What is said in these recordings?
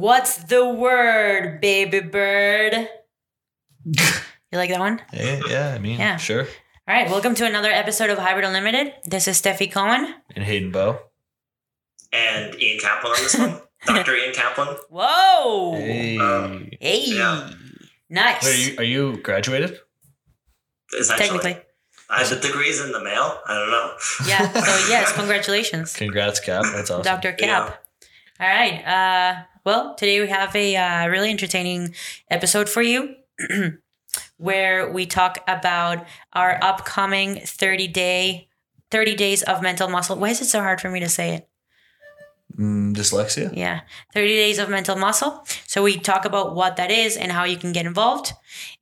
What's the word, baby bird? you like that one? Yeah, yeah, I mean, Yeah. sure. All right, welcome to another episode of Hybrid Unlimited. This is Stefi Cohen. And Hayden Bow. and Ian Kaplan on this one. Dr. Ian Kaplan. Whoa! Hey. Um, Hey, Yeah. nice. Wait, are you are you graduated? Essentially. Technically, I have the degrees in the mail. I don't know. yeah. So yes, congratulations, Congrats, Cap. That's awesome. Dr. Cap. All right. Uh, well, today we have a uh, really entertaining episode for you. Where we talk about our upcoming 30 day 30 days of mental muscle. Why is it so hard for me to say it? Mm, dyslexia. Yeah, 30 days of mental muscle. So we talk about what that is and how you can get involved.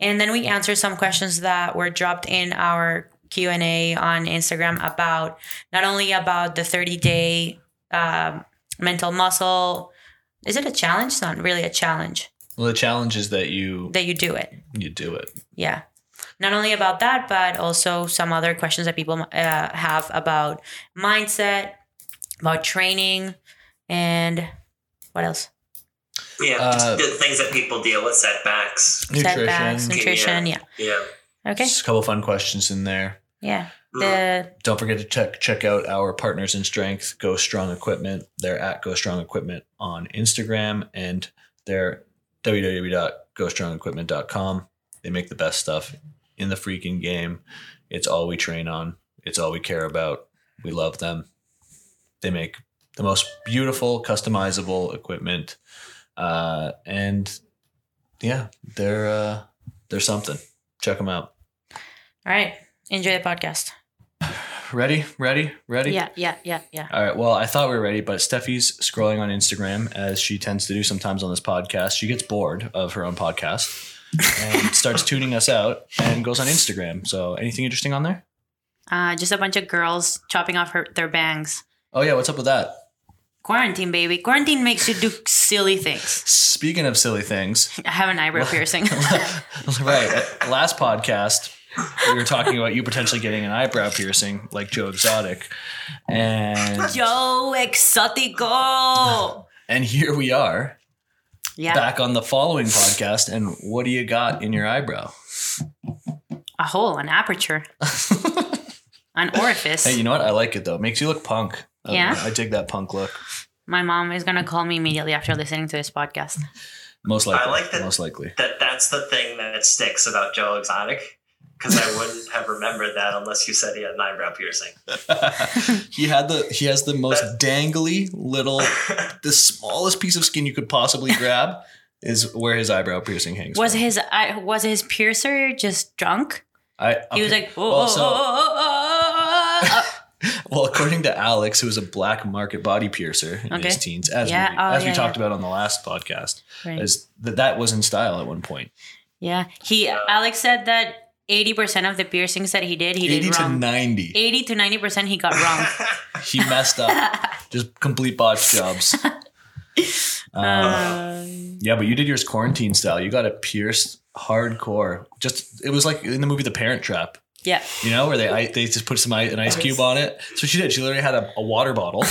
And then we answer some questions that were dropped in our Q&A on Instagram about not only about the 30 day um, mental muscle. Is it a challenge? It's not really a challenge Well, the challenge is that you that you do it. you do it. Yeah. Not only about that, but also some other questions that people uh, have about mindset, about training, and what else? Yeah, Uh, just the things that people deal with, setbacks. Setbacks, Nutrition. nutrition. Yeah. Yeah. Okay. Just a couple fun questions in there. Yeah. The Don't forget to check check out our partners in strength, Go Strong Equipment. They're at Go Strong Equipment on Instagram and they're www.gostrongequipment.com. They make the best stuff in the freaking game. It's all we train on. It's all we care about. We love them. They make the most beautiful, customizable equipment. Uh, and yeah, they're uh, they're something. Check them out. all right. Enjoy the podcast. Ready? Ready? Ready? Yeah, yeah, yeah, yeah. All right. Well, I thought we were ready, but Stefi's scrolling on Instagram as she tends to do sometimes on this podcast. She gets bored of her own podcast and starts tuning us out and goes on Instagram. So, anything interesting on there? Uh, just a bunch of girls chopping off her, their bangs. Oh yeah, what's up with that? Quarantine, baby. Quarantine makes you do silly things. Speaking of silly things, I have an eyebrow piercing. right? Last podcast, we were talking about you potentially getting an eyebrow piercing, like Joe Exotic, and Yo, exotico. and here we are Yeah, back on the following podcast. And what do you got in your eyebrow? a hole, an aperture, an orifice. Hey, you know what? I like it though. It makes you look punk. I- Yeah? I dig that punk look. My mom is gonna call me immediately after listening to this podcast. Most likely. I like that- Most likely. That that's the thing that sticks about Joe Exotic. Because I wouldn't have remembered that unless you said he had an eyebrow piercing. he had the he has the most dangly little the smallest piece of skin you could possibly grab is where his eyebrow piercing hangs. Was from. his I was his piercer just drunk? I He was like, oh, Well, oh, so- oh, oh, oh, oh, oh. well, according to Alex, who was a black market body piercer in Okay. his teens, as Yeah, we oh, as we yeah, talked yeah. about on the last podcast, Right. is that that was in style at one point. Yeah, he Alex said that eighty percent of the piercings that he did, he Eighty did to wrong. ninety, Eighty to ninety percent, he got wrong. he messed up. Just complete botch jobs. Um, Um, Yeah, but you did yours quarantine style. You got it pierced hardcore. Just it was like in the movie The Parent Trap. yeah, You know, where they they just put some ice, an ice cube on it. So she did. She literally had a, a water bottle,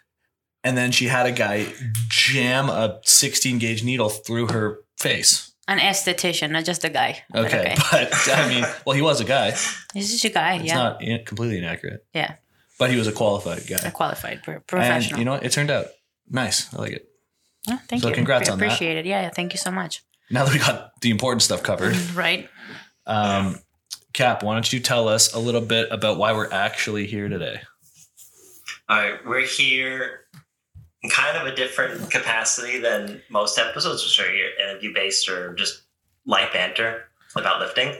and then she had a guy jam a 16 gauge needle through her face. An esthetician, not just a guy. But Okay, but I mean, well, he was a guy. He's just a guy. yeah, It's not in- completely inaccurate, yeah, but he was a qualified guy. a qualified pro- And professional. you know what? It turned out nice. I like it. Oh, thank so you. So congrats I on that. appreciate it. Yeah, yeah, thank you so much. Now that we got the important stuff covered. Right. Um, Cap, why don't you tell us a little bit about why we're actually here today? All right, we're here in kind of a different capacity than most episodes, which are your interview based or just light banter about lifting.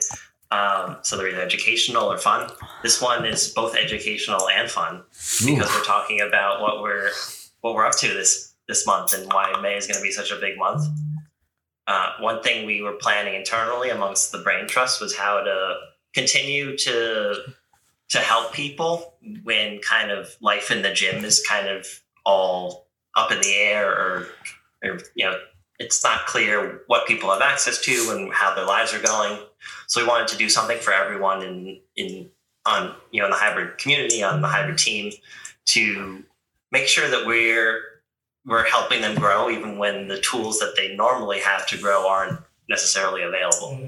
Um, so they're either educational or fun. This one is both educational and fun because we're talking about what we're what we're up to this this month and why May is going to be such a big month. Uh, one thing we were planning internally amongst the Brain Trust was how to continue to to help people when kind of life in the gym is kind of all up in the air or, or you know it's not clear what people have access to and how their lives are going. So we wanted to do something for everyone in in on you know in the hybrid community on the hybrid team to make sure that we're we're helping them grow even when the tools that they normally have to grow aren't necessarily available.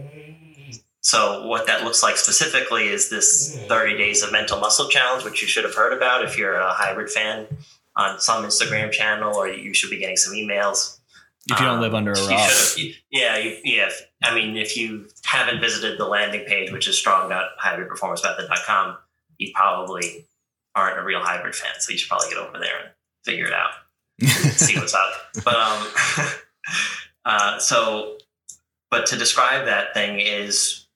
So what that looks like specifically is this mm. 30 days of mental muscle challenge, which you should have heard about if you're a hybrid fan on some Instagram channel, or you should be getting some emails. If you don't Um, live under a rock, you- yeah, you, yeah. if- I mean, if you haven't visited the landing page, which is strong.hybridperformancemethod.com, you probably aren't a real hybrid fan. So you should probably get over there and figure it out, see what's up. But um, uh, so, but to describe that thing is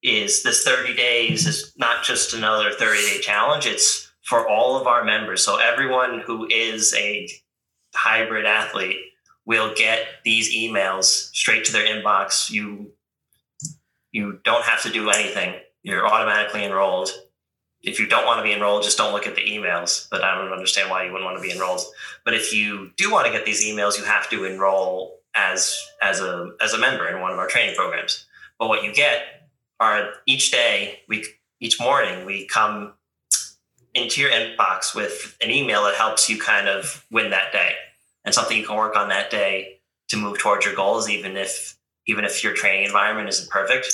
is this 30 days is not just another 30 day challenge. It's for all of our members. So everyone who is a hybrid athlete will get these emails straight to their inbox. You you don't have to do anything. You're automatically enrolled. If you don't want to be enrolled, just don't look at the emails. But I don't understand why you wouldn't want to be enrolled. But if you do want to get these emails, you have to enroll as as a as a member in one of our training programs. But what you get are each day, we each morning we come into your inbox with an email that helps you kind of win that day and something you can work on that day to move towards your goals, even if even if your training environment isn't perfect.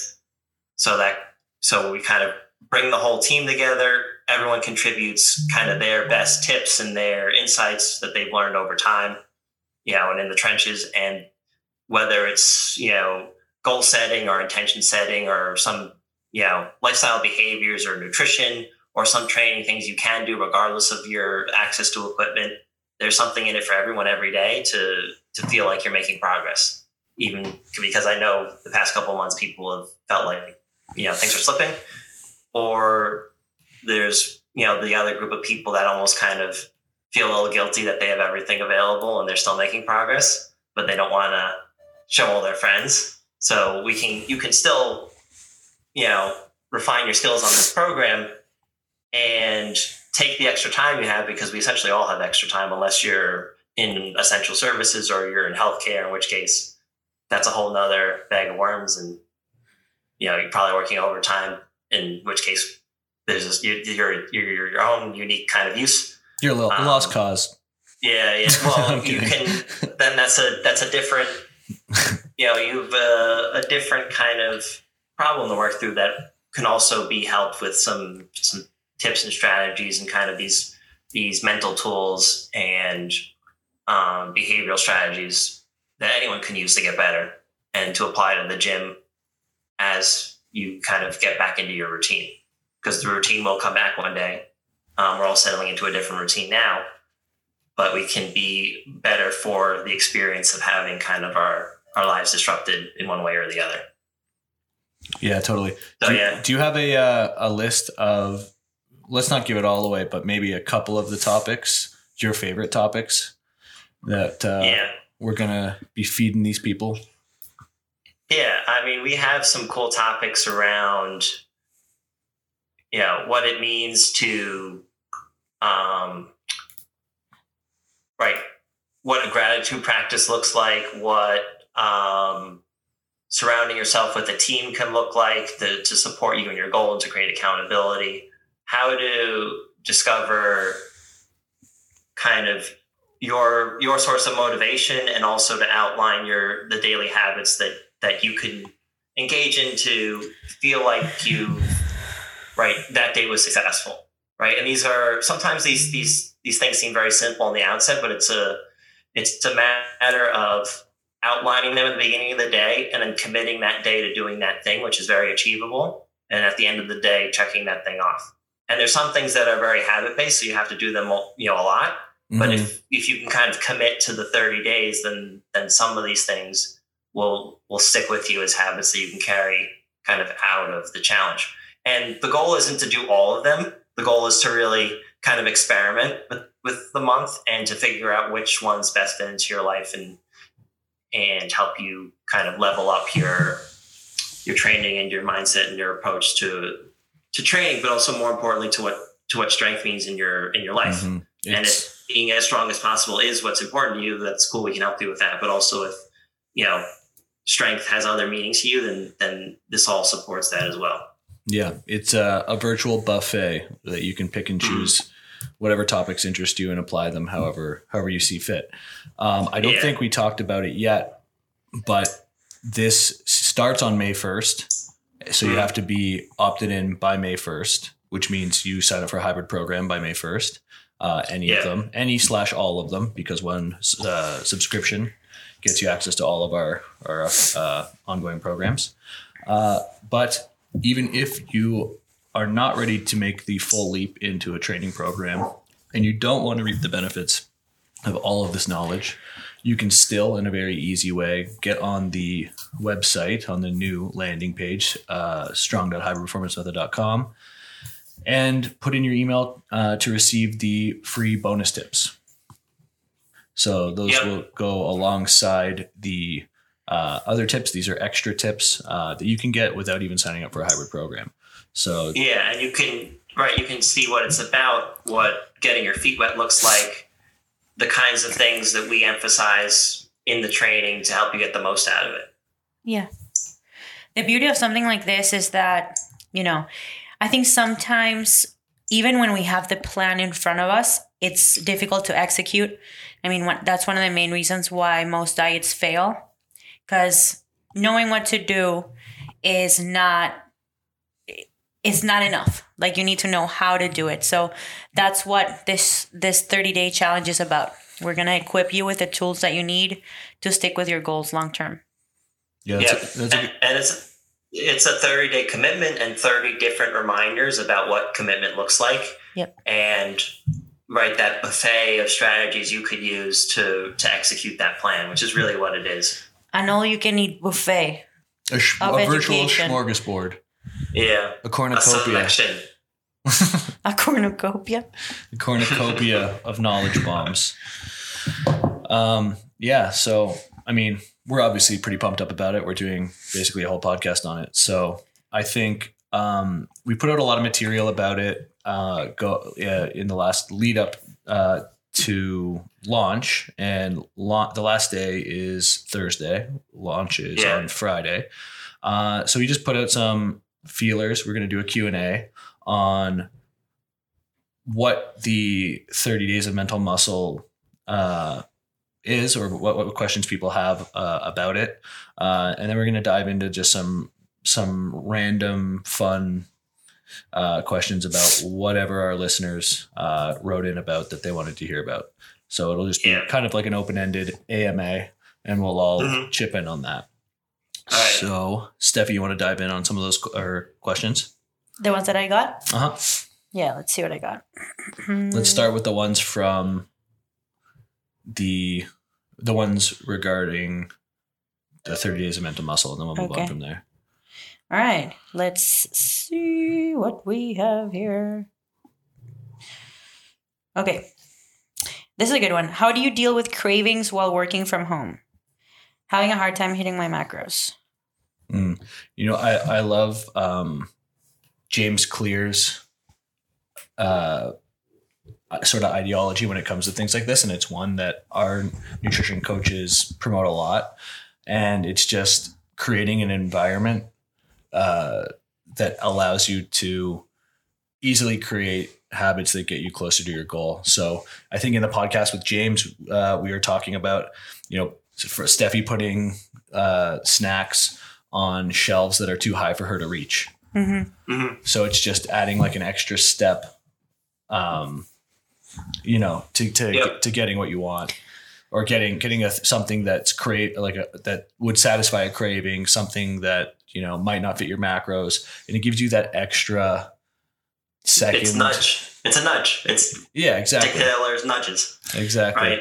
So that so we kind of bring the whole team together. Everyone contributes kind of their best tips and their insights that they've learned over time, you know, and in the trenches. And whether it's you know goal setting or intention setting or some you know lifestyle behaviors or nutrition or some training things you can do regardless of your access to equipment there's something in it for everyone every day to to feel like you're making progress. Even because i know the past couple months people have felt like you know things are slipping or there's you know the other group of people that almost kind of feel a little guilty that they have everything available and they're still making progress but they don't want to show all their friends. So we can you can still you know refine your skills on this program and take the extra time you have because we essentially all have extra time unless you're in essential services or you're in healthcare in which case that's a whole nother bag of worms and you know you're probably working overtime in which case there's this, you're, you're, you're your own unique kind of use you're a little um, lost cause. yeah, yeah. Well, you can. Then that's a that's a different. You know, you've uh, a different kind of problem to work through that can also be helped with some some tips and strategies and kind of these these mental tools and um, behavioral strategies that anyone can use to get better and to apply to the gym as you kind of get back into your routine because the routine will come back one day. Um, we're all settling into a different routine now, but we can be better for the experience of having kind of our, our lives disrupted in one way or the other. Yeah, totally. So, do, you, yeah. do you have a uh, a list of? Let's not give it all away, but maybe a couple of the topics, your favorite topics that uh, yeah. we're gonna be feeding these people. Yeah, I mean, we have some cool topics around, you know, what it means to, um, right, what a gratitude practice looks like, what um, surrounding yourself with a team can look like to, to support you in your goal and to create accountability, how to discover kind of your your source of motivation and also to outline your the daily habits that that you can engage in to feel like you right that day was successful right? And these are sometimes these these these things seem very simple on the outset but it's a it's a matter of outlining them at the beginning of the day and then committing that day to doing that thing which is very achievable. And at the end of the day checking that thing off and there's some things that are very habit based so you have to do them you know a lot. But Mhm. if if you can kind of commit to the 30 days then then some of these things will will stick with you as habits that you can carry kind of out of the challenge. And the goal isn't to do all of them. The goal is to really kind of experiment with, with the month and to figure out which ones best fit into your life and and help you kind of level up your your training and your mindset and your approach to to training but also more importantly to what to what strength means in your in your life Mhm. and if being as strong as possible is what's important to you, that's cool. We can help you with that. But also, if you know strength has other meanings to you, then then this all supports that as well. Yeah, it's a, a virtual buffet that you can pick and Mm-hmm. choose whatever topics interest you and apply them however however you see fit. Um, I don't Yeah. think we talked about it yet, but this starts on May first, so you Mhm. have to be opted in by May first, which means you sign up for a hybrid program by May first. Uh, any Yeah. of them, any slash all of them, because one uh, subscription gets you access to all of our our uh, ongoing programs. Uh, but even if you are not ready to make the full leap into a training program and you don't want to reap the benefits of all of this knowledge, you can still, in a very easy way, get on the website on the new landing page, uh, strong.hybridperformancemethod.com, and put in your email uh, to receive the free bonus tips. So those Yep. will go alongside the uh, other tips. These are extra tips uh, that you can get without even signing up for a hybrid program. So Yeah, and you can right, you can see what it's about, what getting your feet wet looks like, the kinds of things that we emphasize in the training to help you get the most out of it. Yeah. The beauty of something like this is that, you know, I think sometimes even when we have the plan in front of us, it's difficult to execute. I mean, that's one of the main reasons why most diets fail because knowing what to do is not it's not enough. Like you need to know how to do it. So that's what this this 30 day challenge is about. We're going to equip you with the tools that you need to stick with your goals long term. yeah, that's, yeah, a, that's a and, and it's it's a 30 day commitment and 30 different reminders about what commitment looks like. Yep. And right that buffet of strategies you could use to to execute that plan, which is really what it is. An all you can eat buffet. a, sh- of a virtual education. smorgasbord, Yeah. a A cornucopia, selection. A cornucopia. a cornucopia of knowledge bombs. Um, yeah, so I mean, we're obviously pretty pumped up about it. We're doing basically a whole podcast on it. So I think um, we put out a lot of material about it. Uh, go uh, in the last lead up uh, to launch, and la- the last day is Thursday. Launch is Yeah. on Friday. Uh, so we just put out some feelers. We're going to do a Q and A on what the 30 days of mental muscle uh, is or what, what questions people have uh, about it. Uh, and then we're going to dive into just some some random fun uh, questions about whatever our listeners uh, wrote in about that they wanted to hear about. So it'll just be kind of like an open-ended ama and we'll all Mhm. chip in on that. All right. so stefi you want to dive in on some of those qu- or questions The ones that I got? uh-huh Yeah, let's see what I got. Let's start with the ones from the the ones regarding the 30 days of mental muscle, and then we'll move Okay. on from there. All right, let's see what we have here. Okay, this is a good one. How do you deal with cravings while working from home? Having a hard time hitting my macros. Mm. You know, I I love um, James Clear's uh, sort of ideology when it comes to things like this, and it's one that our nutrition coaches promote a lot, and it's just creating an environment uh, that allows you to easily create habits that get you closer to your goal. So I think in the podcast with James, uh, we were talking about, you know, for Stefi putting uh, snacks on shelves that are too high for her to reach. Mm-hmm. Mhm. So it's just adding like an extra step, um, you know, to to Yep. to getting what you want, or getting getting a something that's create like a that would satisfy a craving, something that you know might not fit your macros, and it gives you that extra second. It's nudge. It's a nudge. It's Yeah, Dick exactly, Thaler's nudges, exactly, right?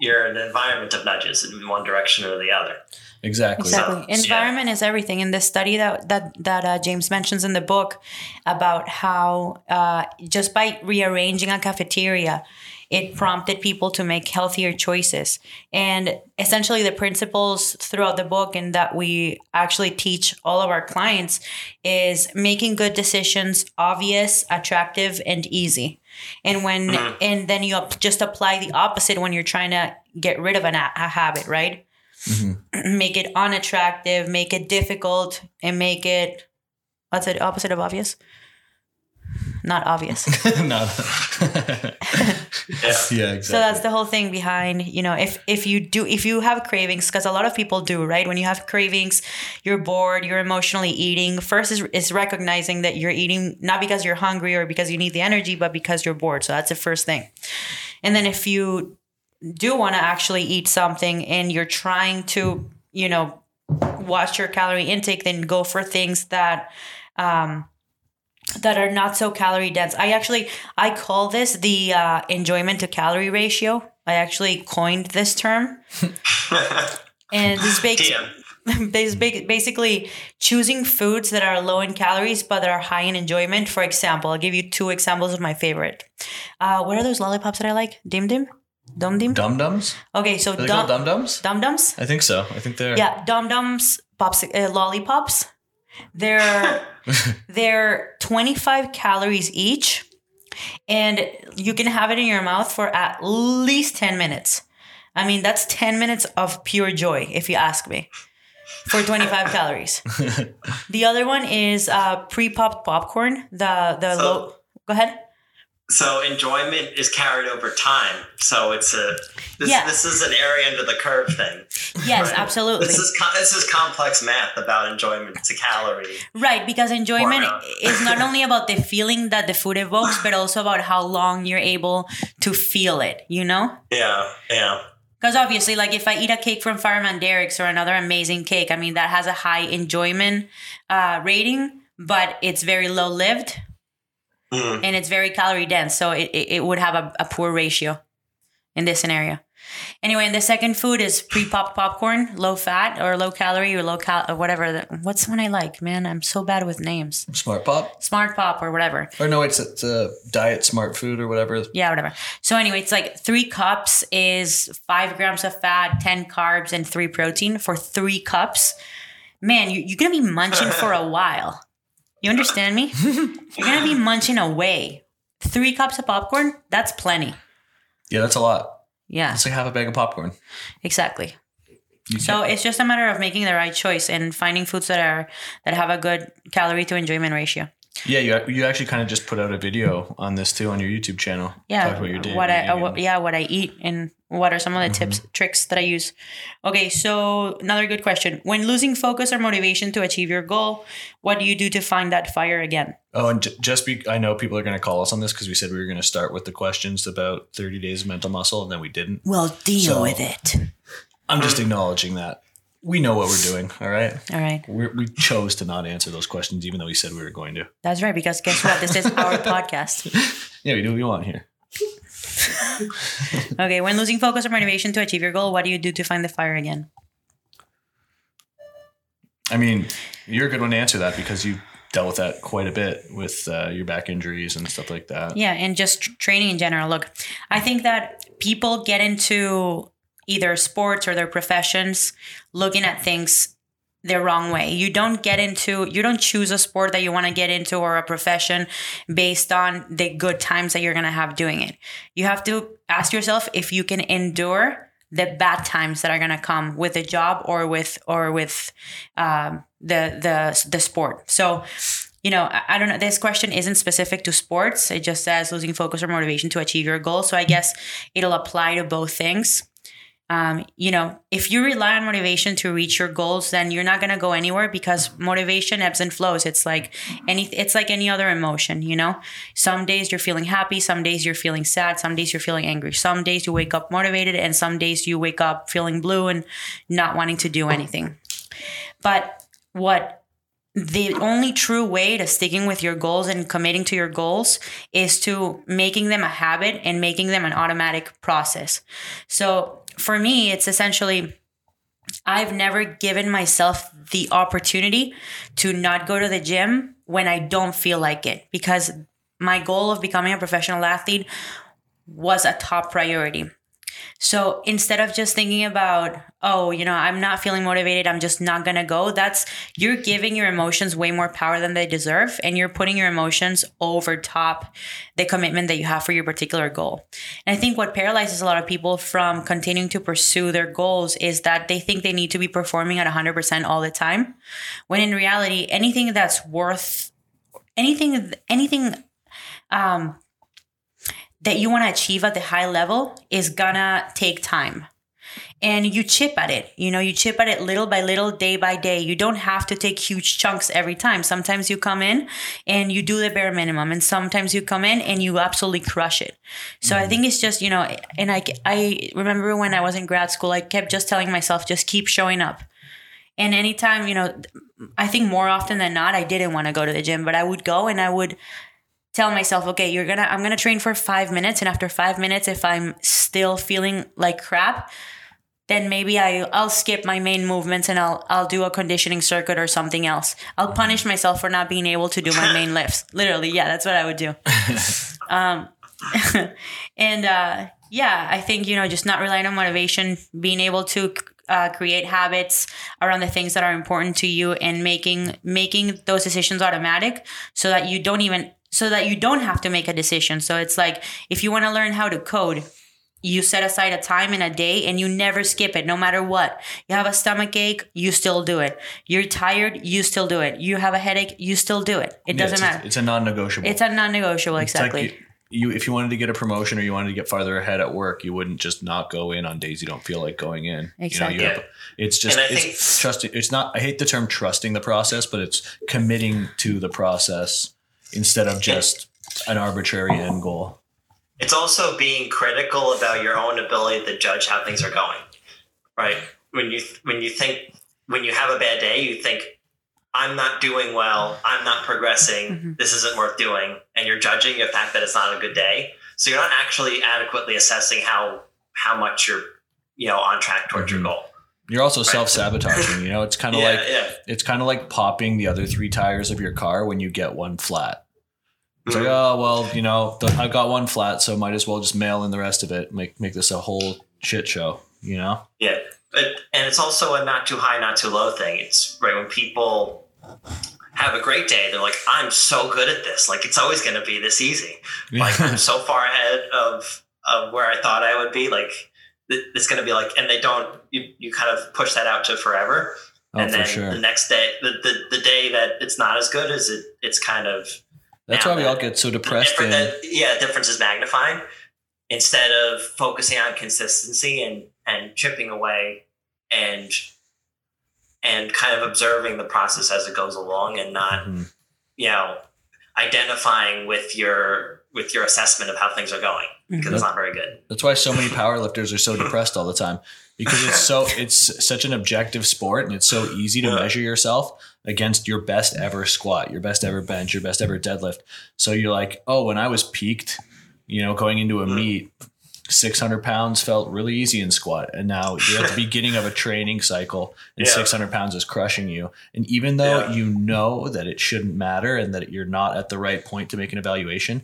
You're in an environment of nudges in one direction or the other. Exactly. Exactly. So, yeah. Environment is everything. In the study that that that uh, James mentions in the book about how uh, just by rearranging a cafeteria, it prompted people to make healthier choices. And essentially, the principles throughout the book and that we actually teach all of our clients is making good decisions obvious, attractive, and easy. And when Mhm. and then you ap- just apply the opposite when you're trying to get rid of an, a a habit, right? Mhm. make it unattractive, make it difficult, and make it what's the opposite of obvious? not obvious. no. Yeah. yeah, exactly. So that's the whole thing behind, you know, if if you do if you have cravings, because a lot of people do, right? When you have cravings, you're bored, you're emotionally eating. First is is recognizing that you're eating not because you're hungry or because you need the energy, but because you're bored. So that's the first thing. And then if you do want to actually eat something and you're trying to, you know, watch your calorie intake, then go for things that um that are not so calorie dense. I actually I call this the uh, enjoyment to calorie ratio. I actually coined this term, and this makes DM. this big- basically choosing foods that are low in calories but that are high in enjoyment. For example, I'll give you two examples of my favorite. Uh, what are those lollipops that I like? Dim dim, dum dim. Dum Dums? Okay, so Are they called dum Dum Dums? dum dums. I think so. I think they're. Yeah, dum dums, pops, uh, lollipops. They're they're 25 calories each, and you can have it in your mouth for at least 10 minutes. I mean, that's 10 minutes of pure joy, if you ask me, for 25 calories. The other one is uh, pre-popped popcorn. The the So- low. Go ahead. So enjoyment is carried over time. So it's a this, Yeah. this is an area under the curve thing. Yes, Right. absolutely. This is this is complex math about enjoyment it's a calorie. Right, because enjoyment is not only about the feeling that the food evokes, but also about how long you're able to feel it, you know? Yeah, yeah. Because obviously, like if I eat a cake from Fireman Derek's or another amazing cake, I mean, that has a high enjoyment uh, rating, but it's very low lived Mm. and it's very calorie dense. So it, it, would have a, a poor ratio in this scenario. Anyway, and the second food is pre-popped popcorn, low fat or low calorie or low cal or whatever. the- What's the one I like? Man, I'm so bad with names. Smart Pop? Smart Pop or whatever. Or no, it's, it's a diet Smartfood or whatever. Yeah, whatever. So anyway, it's like three cups is five grams of fat, ten carbs, and three protein for three cups. Man, you, you're gonna be munching for a while. You understand me? You're gonna be munching away. Three cups of popcorn, that's plenty. Yeah, that's a lot. Yeah, It's like half a bag of popcorn. exactly. You So it's just a matter of making the right choice and finding foods that are that have a good calorie to enjoyment ratio. Yeah, you, you actually kind of just put out a video on this too on your YouTube channel. Yeah, your day. what I uh, what, yeah what I eat and what are some of the tips tricks that I use. Okay, so another good question: When losing focus or motivation to achieve your goal, what do you do to find that fire again? Oh, and j- just be, I know people are going to call us on this because we said we were going to start with the questions about 30 days of mental muscle and then we didn't. Well, deal So- with it. I'm just acknowledging that. We know what we're doing. All right. All right, We're, we chose to not answer those questions, even though we said we were going to. that's right. Because guess what? This is our podcast. Yeah, we do what we want here. Okay, when losing focus or motivation to achieve your goal, what do you do to find the fire again? I mean, you're a good one to answer that because you dealt with that quite a bit with uh, your back injuries and stuff like that. Yeah, and just training in general. Look, I think that people get into either sports or their professions looking at things the wrong way. You don't get into, you don't choose a sport that you want to get into or a profession based on the good times that you're going to have doing it. You have to ask yourself if you can endure the bad times that are going to come with the job or with or with um, the the the sport. So you know, I don't know. This question isn't specific to sports. It just says losing focus or motivation to achieve your goal. So I guess it'll apply to both things. Um, you know, if you rely on motivation to reach your goals, then you're not gonna go anywhere because motivation ebbs and flows. It's like any, it's like any other emotion. You know, some days you're feeling happy, some days you're feeling sad, some days you're feeling angry, some days you wake up motivated, and some days you wake up feeling blue and not wanting to do anything. But what the only true way to sticking with your goals and committing to your goals is to making them a habit and making them an automatic process. So for me, it's essentially I've never given myself the opportunity to not go to the gym when I don't feel like it because my goal of becoming a professional athlete was a top priority. So instead of just thinking about, oh, you know, I'm not feeling motivated, I'm just not going to go, that's you're giving your emotions way more power than they deserve. And you're putting your emotions over top the commitment that you have for your particular goal. And I think what paralyzes a lot of people from continuing to pursue their goals is that they think they need to be performing at 100% all the time. When in reality, anything that's worth, anything, anything, um, that you want to achieve at the high level is gonna take time. And you chip at it you know you chip at it little by little day by day. You don't have to take huge chunks every time. Sometimes you come in and you do the bare minimum and sometimes you come in and you absolutely crush it. So i mm. think it's just you know and i i remember when i was in grad school i kept just telling myself just keep showing up. And anytime you know i think more often than not i didn't want to go to the gym but i would go and i would tell myself okay you're gonna i'm gonna train for five minutes and after five minutes if i'm still feeling like crap then maybe I, I'll skip my main movements and I'll I'll do a conditioning circuit or something else. I'll punish myself for not being able to do my main lifts. Literally, yeah, that's what I would do. um, and uh, yeah, I think you know just not relying on motivation, being able to uh, create habits around the things that are important to you, and making making those decisions automatic, so that you don't even so that you don't have to make a decision. So it's like if you want to learn how to code you set aside a time in a day and you never skip it no matter what you have a stomach ache you still do it you're tired you still do it you have a headache you still do it it Yeah, doesn't it's, matter It's a non-negotiable. it's a non-negotiable It's like exactly you, you, if you wanted to get a promotion or you wanted to get farther ahead at work, you wouldn't just not go in on days you don't feel like going in. Exactly. You know, you have- it's just And it's think- trusting. It's not. I hate the term trusting the process, but it's committing to the process instead of just an arbitrary end goal. it's also being critical about your own ability to judge how things are going right when you when you think when you have a bad day you think i'm not doing well i'm not progressing Mhm. this isn't worth doing and you're judging the fact that it's not a good day so you're not actually adequately assessing how how much you're you know on track towards Mhm. your goal You're also self sabotaging. You know, it's kind of yeah like yeah it's kind of like popping the other three tires of your car when you get one flat. It's like, Mhm. oh well, you know, th- I got one flat, so might as well just mail in the rest of it. Make make this a whole shit show. You know? Yeah, but and it's also a not too high, not too low thing. It's right when people have a great day, they're like, "I'm so good at this. Like it's always going to be this easy. Like I'm so far ahead of of where I thought I would be. Like it's going to be like." And they don't. You you kind of push that out to forever, oh, and then sure. the next day, the, the the day that it's not as good as it, it's kind of That's now why we all get so depressed. And that- yeah, difference is magnified instead of focusing on consistency and and chipping away and and kind of observing the process as it goes along and not Mhm. you know identifying with your with your assessment of how things are going because Mm-hmm. it's not very good. that's why so many powerlifters are so depressed all the time because it's so it's such an objective sport and it's so easy to Yeah. measure yourself against your best ever squat, your best ever bench, your best ever deadlift. So you're like, oh, when I was peaked, you know, going into a meet, 600 pounds felt really easy in squat. And now you're at the beginning of a training cycle and Yeah. 600 pounds is crushing you. And even though Yeah. you know that it shouldn't matter and that you're not at the right point to make an evaluation,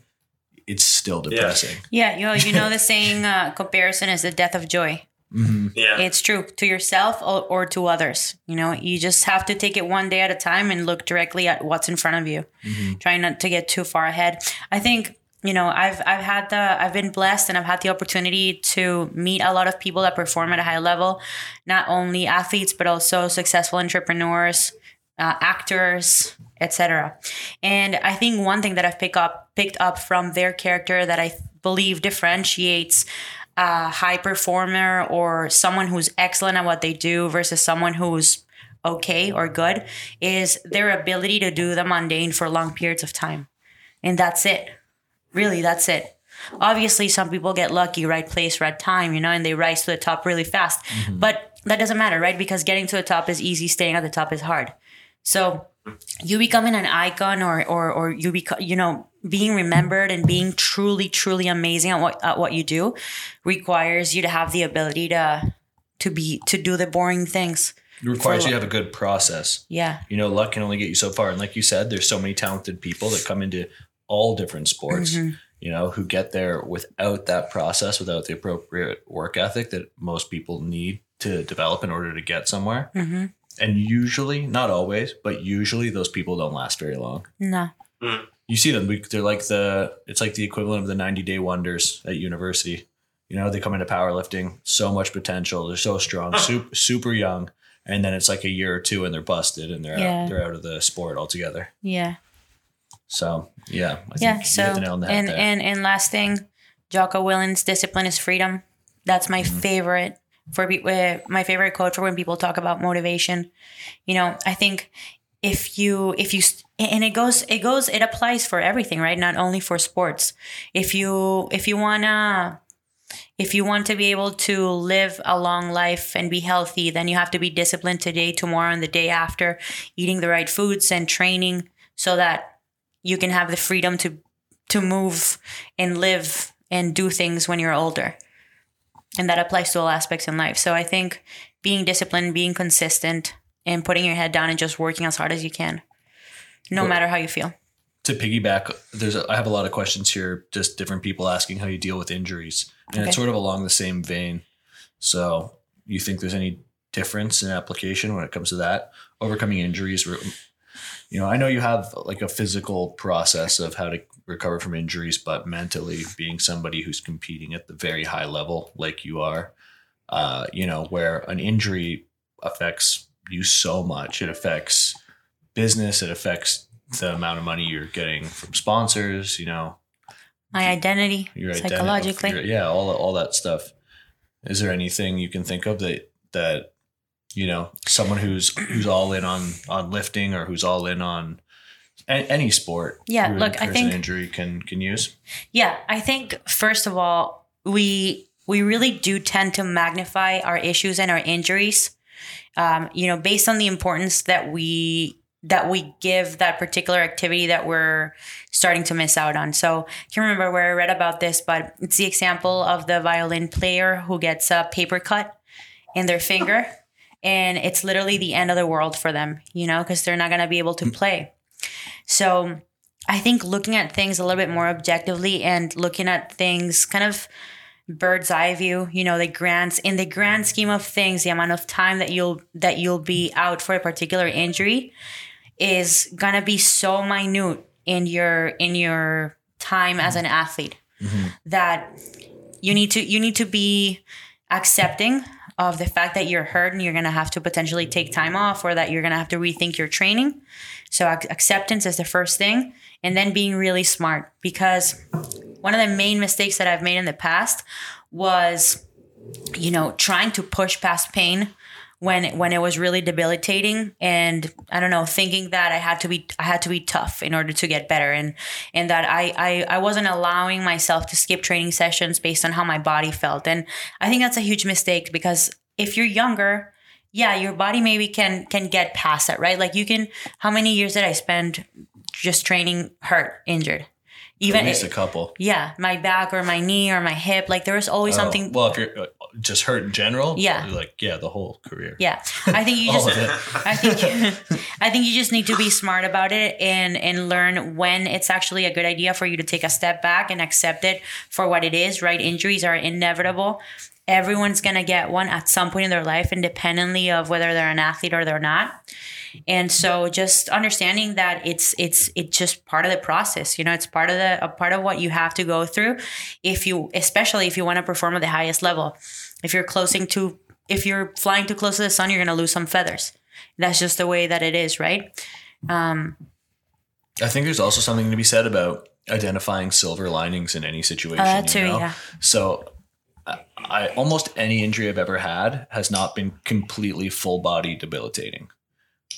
it's still depressing. yeah you know you know the saying uh, comparison is the death of joy hmm Yeah. it's true. To yourself or, or to others. You know you just have to take it one day at a time and look directly at what's in front of you. Hmm trying not to get too far ahead. I think you know i've i've had the i've been blessed and i've had the opportunity to meet a lot of people that perform at a high level. Not only athletes but also successful entrepreneurs uh, actors etc and i think one thing that i've picked up picked up from their character that i believe differentiates a high performer or someone who's excellent at what they do versus someone who's okay or good is their ability to do the mundane for long periods of time. And that's it. Really, that's it. Obviously, some people get lucky, right place, right time, you know, and they rise to the top really fast. Mm-hmm. But that doesn't matter, right? Because getting to the top is easy, staying at the top is hard. So you becoming an icon or or or you become you know being remembered and being truly truly amazing at what at what you do requires you to have the ability to to be to do the boring things. It requires you to have a good process. Yeah. You know, luck can only get you so far. And like you said, there's so many talented people that come into all different sports, Mhm. you know, who get there without that process, without the appropriate work ethic that most people need to develop in order to get somewhere. hmm And usually, not always, but usually those people don't last very long. No. You see them, they're like the, it's like the equivalent of the 90 day wonders at university. You know, they come into powerlifting, so much potential. They're so strong, super, super young. And then it's like a year or two and they're busted and they're Yeah. out, they're out of the sport altogether. Yeah. So yeah, I think Yeah. you So hit the nail on the head and there. and and last thing, Jocko Willink's discipline is freedom. That's my Mm-hmm. favorite for uh, my favorite quote for when people talk about motivation. You know, I think if you if you and it goes it goes it applies for everything, right? Not only for sports. If you if you wanna if you want to be able to live a long life and be healthy, then you have to be disciplined today, tomorrow, and the day after, eating the right foods and training so that you can have the freedom to to move and live and do things when you're older. And that applies to all aspects in life. So I think being disciplined, being consistent, and putting your head down and just working as hard as you can, no matter how you feel. to piggyback, there's a, I have a lot of questions here, just different people asking how you deal with injuries, and Okay. it's sort of along the same vein. So, you think there's any difference in application when it comes to that overcoming injuries? You know, I know you have like a physical process of how to recover from injuries, but mentally being somebody who's competing at the very high level, like you are, uh, you know, where an injury affects you so much, it affects business, it affects the amount of money you're getting from sponsors, you know, My identity, your identity, psychologically. your- yeah, all all that stuff. Is there anything you can think of that that you know someone who's who's all in on on lifting or who's all in on any sport? Yeah, look, I think- an injury can can use. Yeah, I think first of all, we we really do tend to magnify our issues and our injuries. Um, you know, based on the importance that we that we give that particular activity that we're starting to miss out on. So I can't remember where I read about this, but it's the example of the violin player who gets a paper cut in their finger, and it's literally the end of the world for them. You know, because they're not going to be able to play. So I think looking at things a little bit more objectively and looking at things kind of bird's eye view, you know, the grants in the grand scheme of things, the amount of time that you'll that you'll be out for a particular injury is gonna be so minute in your in your time as an athlete mm-hmm. that you need to you need to be accepting of the fact that you're hurt and you're going to have to potentially take time off or that you're going to have to rethink your training. So ac- acceptance is the first thing and then being really smart because one of the main mistakes that I've made in the past was you know trying to push past pain when when it was really debilitating. And I don't know thinking that I had to be I had to be tough in order to get better. And and that I I, I wasn't allowing myself to skip training sessions based on how my body felt. And I think that's a huge mistake because if you're younger yeah your body maybe can can get past that right? Like you can how many years did I spend just training hurt injured even At least a couple. yeah my back or my knee or my hip like there was always Oh, something well, if you're uh, just hurt in general, Yeah. like yeah, the whole career. yeah I think you just. I think I think you just need to be smart about it and and learn when it's actually a good idea for you to take a step back and accept it for what it is. Right? Injuries are inevitable. Everyone's gonna get one at some point in their life, independently of whether they're an athlete or they're not. And so, just understanding that it's it's it's just part of the process. You know, it's part of the a part of what you have to go through. If you, especially if you want to perform at the highest level, if you're closing to if you're flying too close to the sun, you're gonna lose some feathers that's just the way that it is, right? Um, I think there's also something to be said about identifying silver linings in any situation. uh, that too, you know? yeah. So, I, I almost any injury I've ever had has not been completely full body debilitating.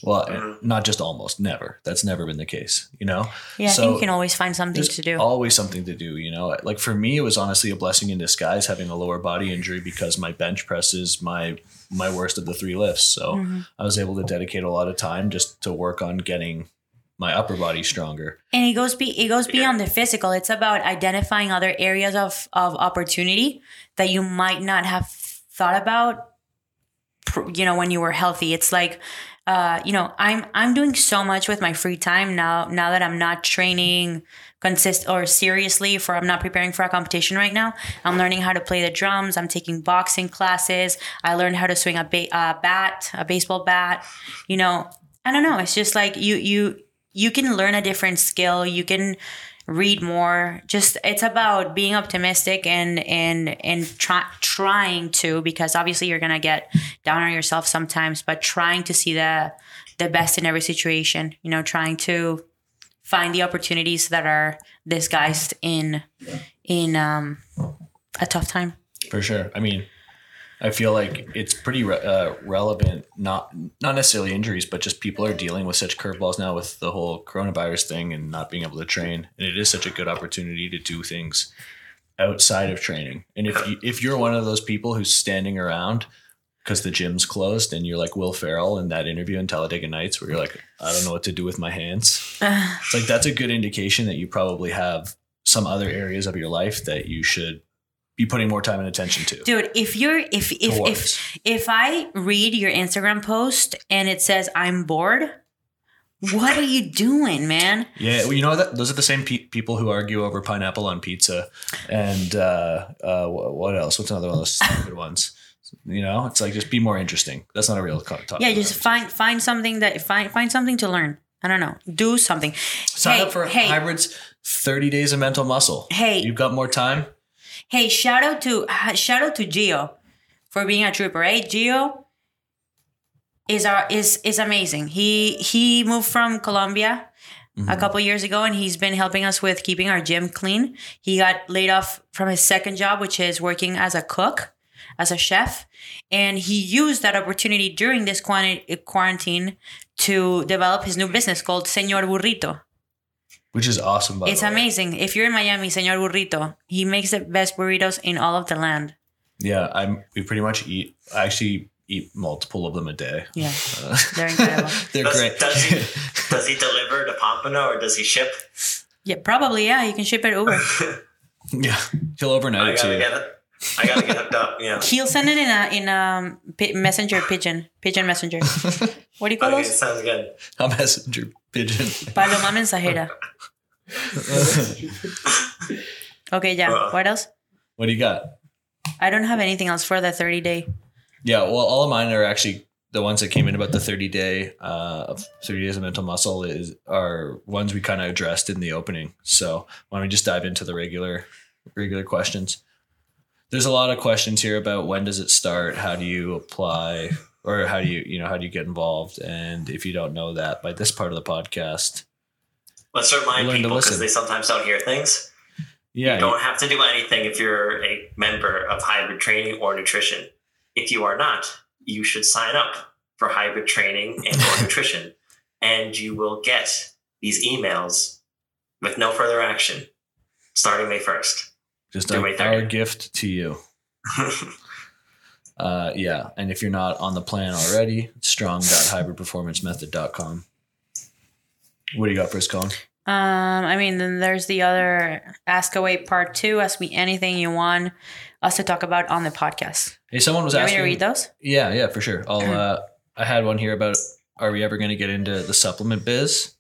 Well, Mhm. not just almost, never. That's never been the case. You know, Yeah, I So, think you can always find something to do. always something to do. You know, like for me, it was honestly a blessing in disguise having a lower body injury because my bench press is my my worst of the three lifts. So Mhm. I was able to dedicate a lot of time just to work on getting my upper body stronger. and it goes be it goes beyond the physical. It's about identifying other areas of of opportunity that you might not have thought about. You know, when you were healthy, it's like. Uh, you know, I'm I'm doing so much with my free time now. Now that I'm not training consist or seriously for I'm not preparing for a competition right now. I'm learning how to play the drums. I'm taking boxing classes. I learned how to swing a ba- bat, a baseball bat. You know, I don't know. It's just like you you you can learn a different skill. You can read more. Just it's about being optimistic and and and try, trying to because obviously you're gonna get down on yourself sometimes, but trying to see the the best in every situation. You know, trying to find the opportunities that are disguised in in um, a tough time. For sure. I mean, I feel like it's pretty re- uh, relevant. Not not necessarily injuries, but just people are dealing with such curveballs now with the whole coronavirus thing and not being able to train. And it is such a good opportunity to do things outside of training. And if you, if you're one of those people who's standing around because the gym's closed and you're like Will Ferrell in that interview in Talladega Nights where you're like, I don't know what to do with my hands. It's like that's a good indication that you probably have some other areas of your life that you should be putting more time and attention to. Dude, if you're if if Towards. if if I read your Instagram post and it says I'm bored, what are you doing, man? Yeah, well, you know that those are the same pe- people who argue over pineapple on pizza, and uh, uh, what else? What's another one of those stupid ones? You know, it's like just be more interesting. That's not a real topic. Yeah, just find find something that find find something to learn. I don't know. Do something. sign hey, up for hey, hybrids. Thirty days of mental muscle. Hey. you've got more time. Hey, shout out to shout out to Gio for being a trooper. Right, Gio is our is is amazing. He he moved from Colombia a mm-hmm. couple years ago, and he's been helping us with keeping our gym clean. He got laid off from his second job, which is working as a cook, as a chef, and he used that opportunity during this quarantine to develop his new business called Señor Burrito. Which is awesome. By It's the way. amazing. If you're in Miami, Señor Burrito, he makes the best burritos in all of the land. Yeah, I'm. We pretty much eat. I actually eat multiple of them a day. Yeah, Uh, they're incredible. they're Does- great. does he- Does he deliver to Pompano or does he ship? yeah, probably. Yeah, you can ship it Uber. yeah, he'll overnight I it to gotta you. Get it. I gotta get hooked up. Yeah. He'll send it in a in a messenger pigeon, pigeon messenger. What do you call Okay, those? sounds good. A messenger pigeon. Paloma mensajera. Okay, yeah. Uh. What else? what do you got? I don't have anything else for the 30 day. Yeah, well, all of mine are actually the ones that came in about the 30 day, uh, of 30 days of mental muscle is are ones we kind of addressed in the opening. So why don't we just dive into the regular, regular questions? There's a lot of questions here about when does it start? How do you apply or how do you, you know, how do you get involved? And if you don't know that by this part of the podcast, Let's remind people because they sometimes don't hear things. yeah, You don't have to do anything if you're a member of hybrid training or nutrition. If you are not, you should sign up for hybrid training and or nutrition, and you will get these emails with no further action starting May first. Just do our, May 30. our gift to you. Uh, yeah. And if you're not on the plan already, strong.hybridperformancemethod.com. What do you got for us, Colin? Um, I mean, then there's the other Ask Away Part Two. Ask me anything you want us to talk about on the podcast. Hey, someone was You want me to read those? Yeah, yeah, for sure. I'll. Uh, I had one here about are we ever going to get into the supplement biz?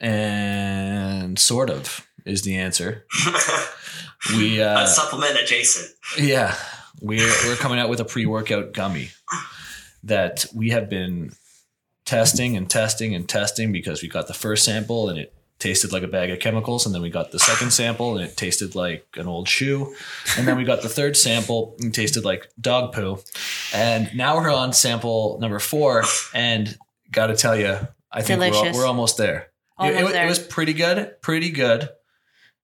And sort of is the answer. We uh, A supplement adjacent. Yeah, we're we're coming out with a pre-workout gummy that we have been testing and testing and testing because we got the first sample and it tasted like a bag of chemicals, and then we got the second sample and it tasted like an old shoe, and then we got the third sample and it tasted like dog poo, and now we're on sample number four, and got to tell you, I think we're, we're almost there. Almost it, wa- there. it was pretty good, pretty good.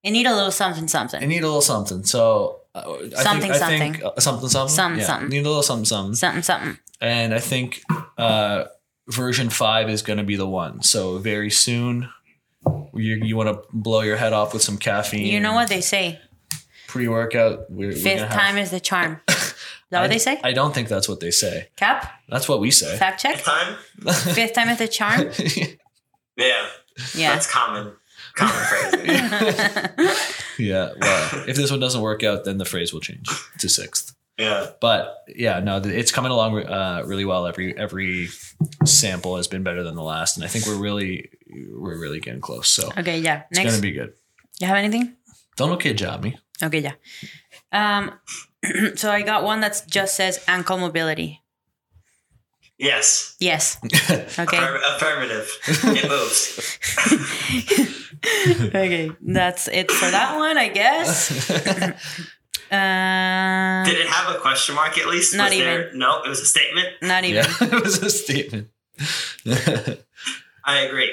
You need a little something, something. I need a little something. So uh, I Something, think, I think uh, something, something, Something, yeah, something. Need a little something, something. something, something. And I think uh, version five is going to be the one. So very soon, you you want to blow your head off with some caffeine. You know what they say? Pre workout. We're, we're Fifth time have, is the charm. Is that what I, they say? I don't think that's what they say. Cap? That's what we say. Fact check? Fifth Time? Fifth time is the charm? Yeah, Yeah. that's common. Common phrase. yeah. Well, if this one doesn't work out, then the phrase will change to sixth. Yeah. but yeah, no, it's coming along uh, really well. Every every sample has been better than the last, and I think we're really we're really getting close. So Okay, yeah. it's Next. gonna be good. you have anything? Don't look at job me. Okay, yeah. Um, so I got one that just says ankle mobility. Yes. Yes. Okay. Affirm- affirmative. It moves. okay, that's it for that one, I guess. Uh, Did it have a question mark at least? Not was There, no, it was a statement. not even. yeah, it was a statement. I agree.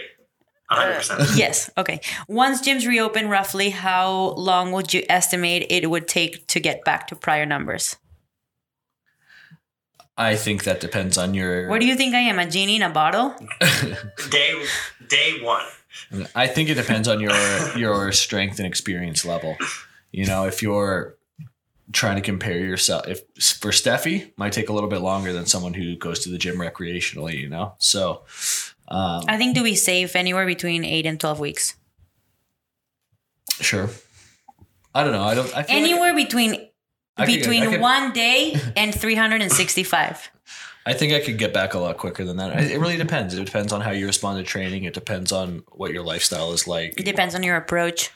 100%. Yes. Okay. Once gyms reopen, roughly how long would you estimate it would take to get back to prior numbers? I think that depends on your. What do you think I am? A genie in a bottle? day day one. I think it depends on your your strength and experience level. You know, if you're trying to compare yourself, if for Stefi, might take a little bit longer than someone who goes to the gym recreationally. You know, so um, I think to be safe, anywhere between eight and twelve weeks. sure. I don't know. I don't. I feel like- Anywhere between I could- between could- one day and three hundred and sixty-five. I think I could get back a lot quicker than that. It really depends. It depends on how you respond to training. It depends on what your lifestyle is like. It depends on your approach.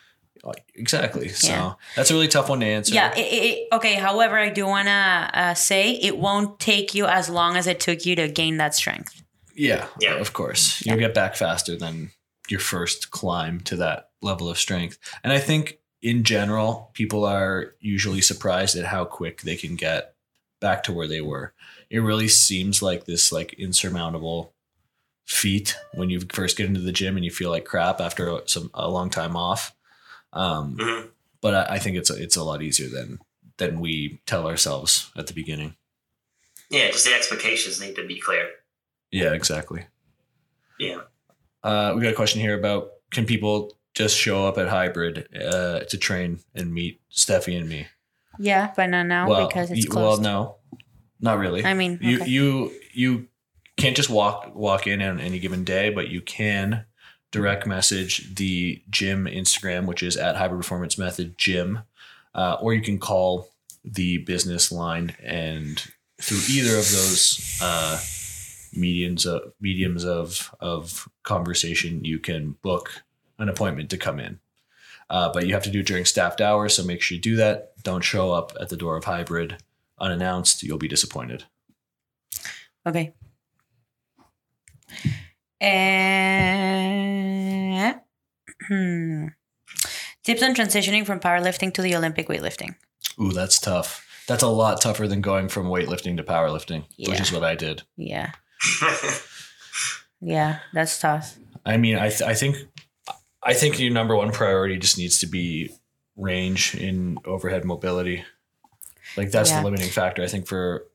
Exactly. So Yeah. that's a really tough one to answer. Yeah. It, it, okay. However, I do want to uh, say it won't take you as long as it took you to gain that strength. Yeah. Yeah. Of course. You'll get back faster than your first climb to that level of strength. And I think in general, people are usually surprised at how quick they can get back to where they were. It really seems like this like insurmountable feat when you first get into the gym and you feel like crap after some a long time off. Um, Mhm. but I, I think it's a, it's a lot easier than than we tell ourselves at the beginning. Yeah, just the expectations need to be clear. Yeah, exactly. Yeah. Uh, we got a question here about can people just show up at hybrid uh, to train and meet Stefi and me? Yeah, but not now because it's y- well, closed. no, not really. I mean, you okay. you you can't just walk walk in on any given day, but you can direct message the gym Instagram, which is at Hybrid Performance Method Gym, uh, or you can call the business line, and through either of those uh, mediums of mediums of of conversation, you can book an appointment to come in. Uh, but you have to do it during staffed hours, so make sure you do that. Don't show up at the door of hybrid unannounced. You'll be disappointed. Okay. And hmm. tips on transitioning from powerlifting to the Olympic weightlifting. Ooh, that's tough. That's a lot tougher than going from weightlifting to powerlifting, which is what I did. Yeah, yeah, that's tough. I mean, I th- I think I think your number one priority just needs to be range in overhead mobility. Like that's Yeah. the limiting factor. I think for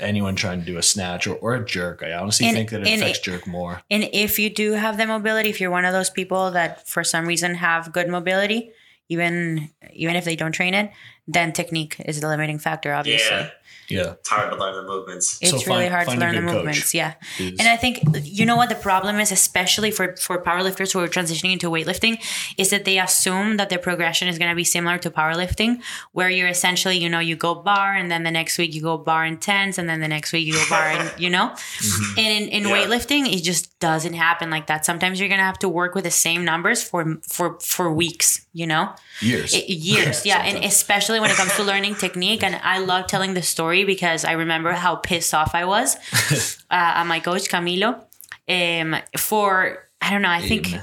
anyone trying to do a snatch or, or a jerk, I honestly And- think that it affects it- jerk more. And if you do have the mobility, if you're one of those people that for some reason have good mobility, even even if they don't train it, then technique is the limiting factor. Obviously, yeah, Yeah, it's hard to learn the movements. it's So really find- hard to find a learn the movements. Yeah. is- And I think you know what the problem is, especially for for powerlifters who are transitioning into weightlifting, is that they assume that their progression is going to be similar to powerlifting, where you're essentially, you know, you go bar and then the next week you go bar in tens, and then the next week you go bar and you know. Mhm. And in, in Yeah. weightlifting, it just doesn't happen like that. Sometimes you're gonna have to work with the same numbers for for for weeks, you know, years. I- years. Yeah, and especially when it comes to learning technique. And I love telling the story because I remember how pissed off I was uh, at my coach Camilo um, for I don't know. I think.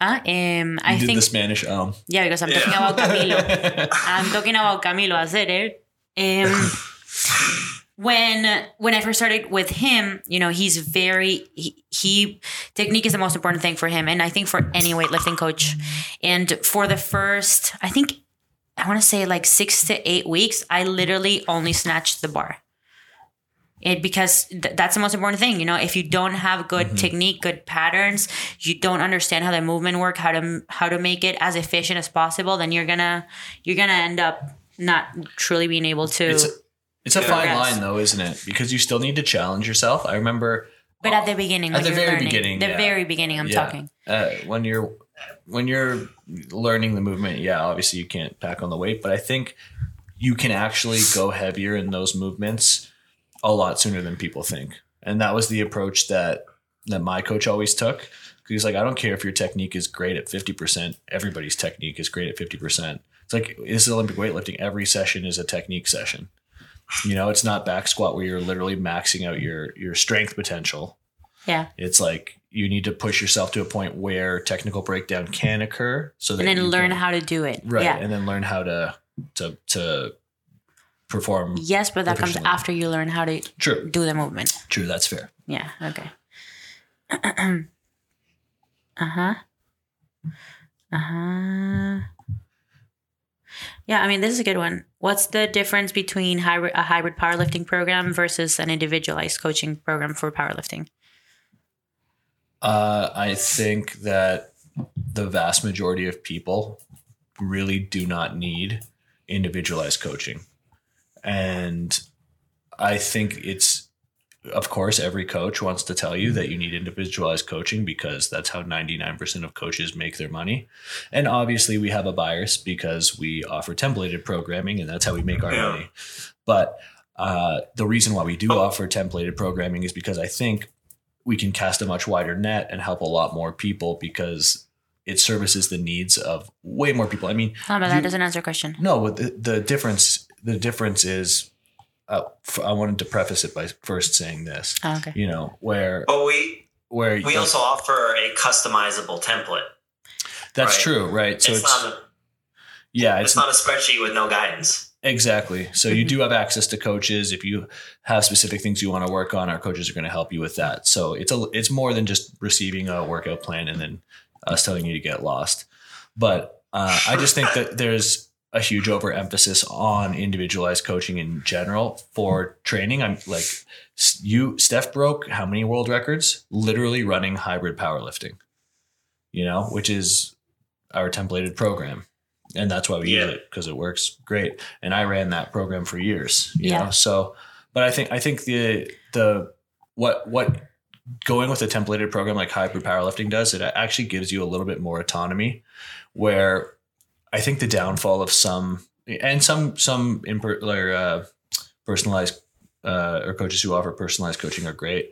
Uh, um, I think the Spanish um. yeah, because I'm Yeah. talking about Camilo. I'm talking about Camilo Acerer. Um, when when I first started with him, you know, he's very he, he technique is the most important thing for him, and I think for any weightlifting coach. And for the first, I think I want to say like six to eight weeks, I literally only snatched the bar. It because th- that's the most important thing, you know. If you don't have good Mhm. technique, good patterns, you don't understand how the movement work, how to how to make it as efficient as possible, then you're gonna you're gonna end up not truly being able to. It's a, it's a fine line though, isn't it? Because you still need to challenge yourself. I remember but at the beginning, At the very learning, beginning, the yeah. very beginning, I'm Yeah. talking. uh, when you're when you're learning the movement, yeah, obviously you can't pack on the weight, but I think you can actually go heavier in those movements a lot sooner than people think. And that was the approach that that my coach always took. He's like, I don't care if your technique is great at fifty percent. Everybody's technique is great at fifty percent. It's like this is Olympic weightlifting. Every session is a technique session. You know, it's not back squat where you're literally maxing out your your strength potential. Yeah, It's like you need to push yourself to a point where technical breakdown can occur, so that and then learn can- how to do it. right, Yeah. and then learn how to to to perform. Yes, but that comes after you learn how to True, do the movement. true. That's fair. Yeah. Okay. uh huh. Uh huh. Yeah, I mean, this is a good one. What's the difference between hybrid, a hybrid powerlifting program versus an individualized coaching program for powerlifting? Uh, I think that the vast majority of people really do not need individualized coaching. And I think it's, of course, every coach wants to tell you that you need individualized coaching because that's how 99% of coaches make their money. And obviously, we have a bias because we offer templated programming and that's how we make our money. But uh, the reason why we do offer templated programming is because I think we can cast a much wider net and help a lot more people because it services the needs of way more people. I mean, Oh, but that You- doesn't answer your question. no, but the, the difference the difference is uh, f- I wanted to preface it by first saying this, Oh, okay. you know, where But we where we like, also offer a customizable template. that's right. true, right? So it's, it's, not a, yeah, it's it's not a spreadsheet with no guidance. Exactly. So you Mhm. do have access to coaches if you have specific things you want to work on. Our coaches are going to help you with that. So it's a it's more than just receiving a workout plan and then us telling you to get lost. But uh, I just think that there's a huge overemphasis on individualized coaching in general for training. I'm like you, Steph broke how many world records? Literally running hybrid powerlifting, you know, which is our templated program. And that's why we Yeah. use it because it works great. And I ran that program for years, you Yeah. know. So, but I think I think the the what what going with a templated program like hybrid powerlifting does, it actually gives you a little bit more autonomy. Where I think the downfall of some and some some imper, or, uh, personalized uh, or coaches who offer personalized coaching are great,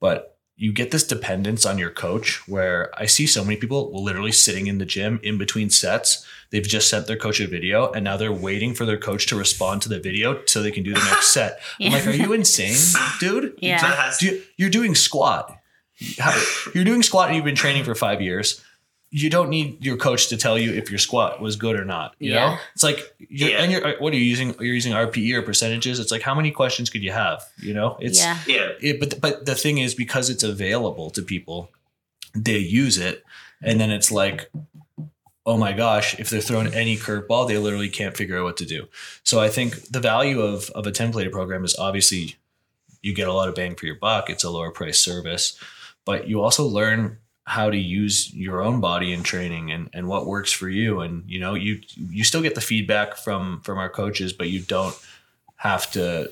but you get this dependence on your coach where I see so many people literally sitting in the gym in between sets. They've just sent their coach a video and now they're waiting for their coach to respond to the video so they can do the next set. I'm like, are you insane, dude? Yeah. Do you, you're doing squat. How- You're doing squat and you've been training for five years. You don't need your coach to tell you if your squat was good or not. You know, it's like, you're, Yeah. and you're, what are you using? You're using RPE or percentages. It's like, how many questions could you have? You know, it's, yeah. yeah. it, but but the thing is because it's available to people they use it and then it's like oh my gosh if they're thrown any curveball they literally can't figure out what to do so i think the value of of a templated program is obviously you get a lot of bang for your buck it's a lower price service but you also learn how to use your own body in training and, and what works for you and you know you you still get the feedback from from our coaches but you don't have to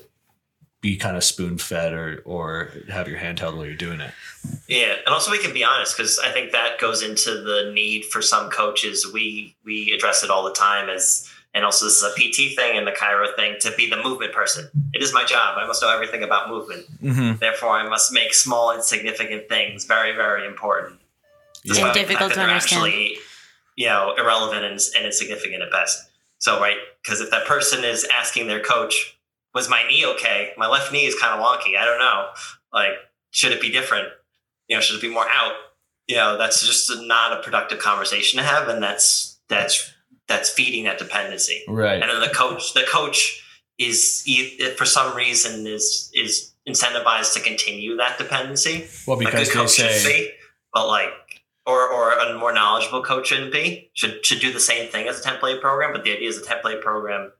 be kind of spoon fed or or have your hand held while you're doing it. Yeah, and also we can be honest because I think that goes into the need for some coaches. We we address it all the time as, and also this is a PT thing and the chiro thing to be the movement person. It is my job. I must know everything about movement. Mm-hmm. Therefore, I must make small, insignificant things very, very important. Despite the difficult to understand. Actually, you know, irrelevant and, and insignificant at best. So, right, because if that person is asking their coach, "Was my knee okay? My left knee is kind of wonky. I don't know. Like, should it be different? You know, should it be more out? You know, that's just not a productive conversation to have, and that's that's that's feeding that dependency Right. and then the coach the coach is for some reason is is incentivized to continue that dependency Well, because good they coach should say be but like or or a more knowledgeable coach shouldn't be should should do the same thing as a template program but the idea is a template program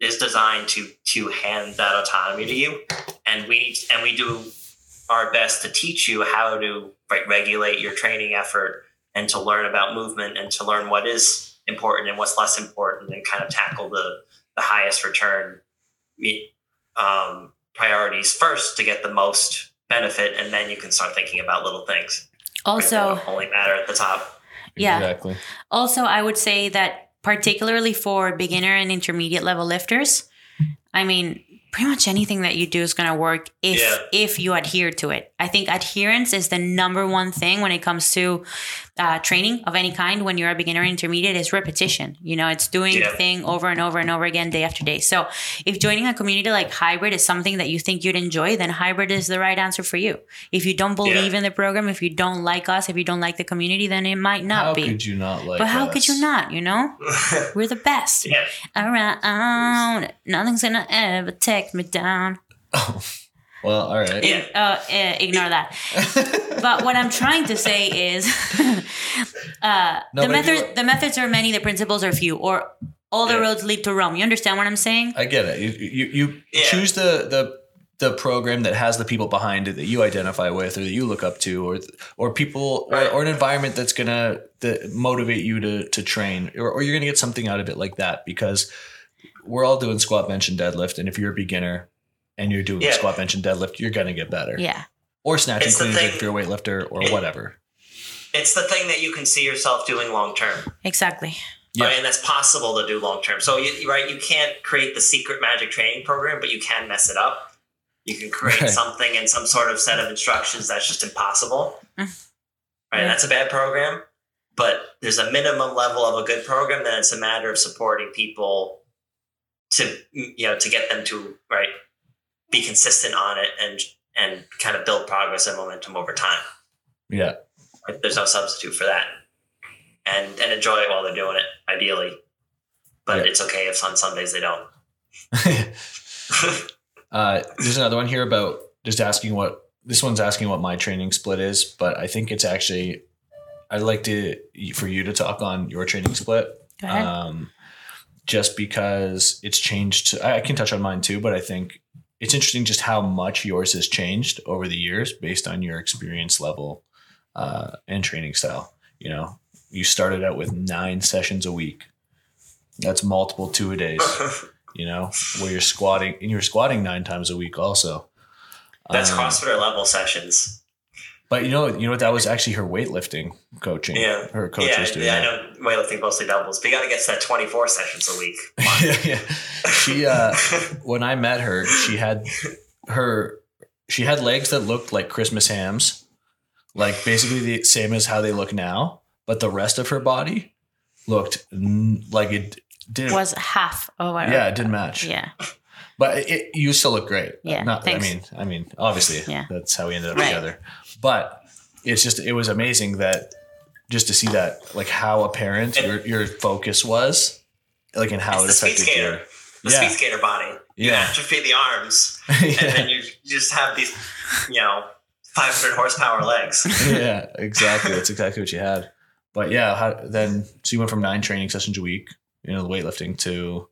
is designed to to hand that autonomy to you. And we and we do our best to teach you how to right, regulate your training effort and to learn about movement and to learn what is important and what's less important and kind of tackle the the highest return um, priorities first to get the most benefit and then you can start thinking about little things Also, that only matter at the top yeah. exactly. Also, I would say that particularly for beginner and intermediate level lifters, I mean, pretty much anything that you do is going to work if Yeah. if you adhere to it. I think adherence is the number one thing when it comes to uh, training of any kind. When you're a beginner intermediate, is repetition. You know, it's doing Yeah. the thing over and over and over again, day after day. So, if joining a community like hybrid is something that you think you'd enjoy, then hybrid is the right answer for you. If you don't believe Yeah. in the program, if you don't like us, if you don't like the community, then it might not How be. How could you not like? But how us? could you not? You know, we're the best. yeah Around, nothing's gonna ever take me down. Oh, Well, all right. Yeah. Uh, ignore that. but what I'm trying to say is, uh, No, the but method, the methods are many, the principles are few, or all the Yeah. roads lead to Rome. You understand what I'm saying? I get it. You you, you Yeah. choose the the the program that has the people behind it that you identify with or that you look up to or or people or, or an environment that's gonna that motivate you to to train or, or you're gonna get something out of it like that because we're all doing squat bench and deadlift and if you're a beginner and you're doing Yeah. squat bench and deadlift you're gonna get better Yeah. or snatch and It's the clean thing- if you're a weightlifter or it- whatever It's the thing that you can see yourself doing long term. Exactly. Yeah. Right? And that's possible to do long term. So you right, you can't create the secret magic training program, but you can mess it up. You can create Right. something and some sort of set of instructions that's just impossible. Mm. Right? Yeah. That's a bad program. But there's a minimum level of a good program, then it's a matter of supporting people to you know to get them to right be consistent on it and and kind of build progress and momentum over time. yeah Like, There's no substitute for that. And and enjoy it while they're doing it, ideally. But Yeah. it's okay if on some days they don't. Uh, there's another one here about just asking what this one's asking what my training split is, but I think it's actually I'd like to for you to talk on your training split. Go ahead. Um, just because it's changed. I I can touch on mine too, but I think it's interesting just how much yours has changed over the years based on your experience level uh, and training style. You know, you started out with nine sessions a week. That's multiple two a days you know, where you're squatting and you're squatting nine times a week also. That's Um, CrossFitter level sessions. But you know, you know what? That was actually her weightlifting coaching. Yeah. her coach yeah, was doing yeah, I that. know weightlifting mostly doubles, but you got to get to that 24 sessions a week. yeah, yeah. She, uh, when I met her, she had her, she had legs that looked like Christmas hams, like basically the same as how they look now. But the rest of her body looked n- like it didn't. Was half of what? yeah, it didn't match. Yeah. But it, it, you still look great. Yeah, Not. I mean, I mean, obviously, Yeah. that's how we ended up Right. together. But it's just, it was amazing that just to see that, like how apparent And- your your focus was, like and how it's it the speed affected skater. your. The Yeah. speed skater body. You Yeah. atrophy the arms, and then you just have these, you know, 500 horsepower legs. yeah, exactly. That's exactly what you had. But yeah, how, then so you went from nine training sessions a week, you know, the weightlifting to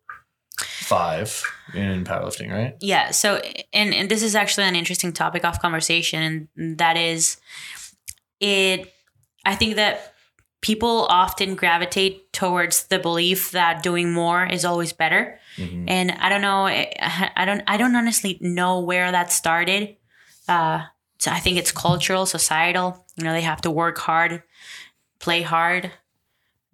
five in powerlifting, right? Yeah. So, and and this is actually an interesting topic of conversation, and that is, it. I think that people often gravitate towards the belief that doing more is always better, Mhm. and I don't know. I I don't. I don't honestly know where that started. Uh, so I think it's cultural, societal. You know, they have to work hard, play hard,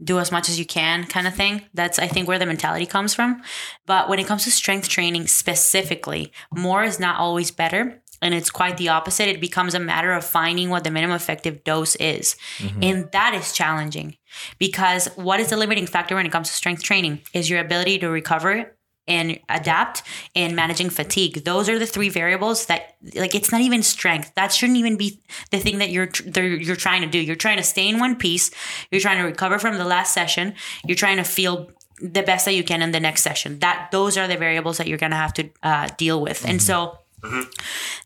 do as much as you can, kind of thing. That's I think where the mentality comes from. But when it comes to strength training specifically, more is not always better. And it's quite the opposite. It becomes a matter of finding what the minimum effective dose is. Mm-hmm. And that is challenging because what is the limiting factor when it comes to strength training is your ability to recover and adapt and managing fatigue. Those are the three variables that like it's not even strength. That shouldn't even be the thing that you're you're trying to do. You're trying to stay in one piece. You're trying to recover from the last session. You're trying to feel the best that you can in the next session. That those are the variables that you're going to have to uh, deal with. And so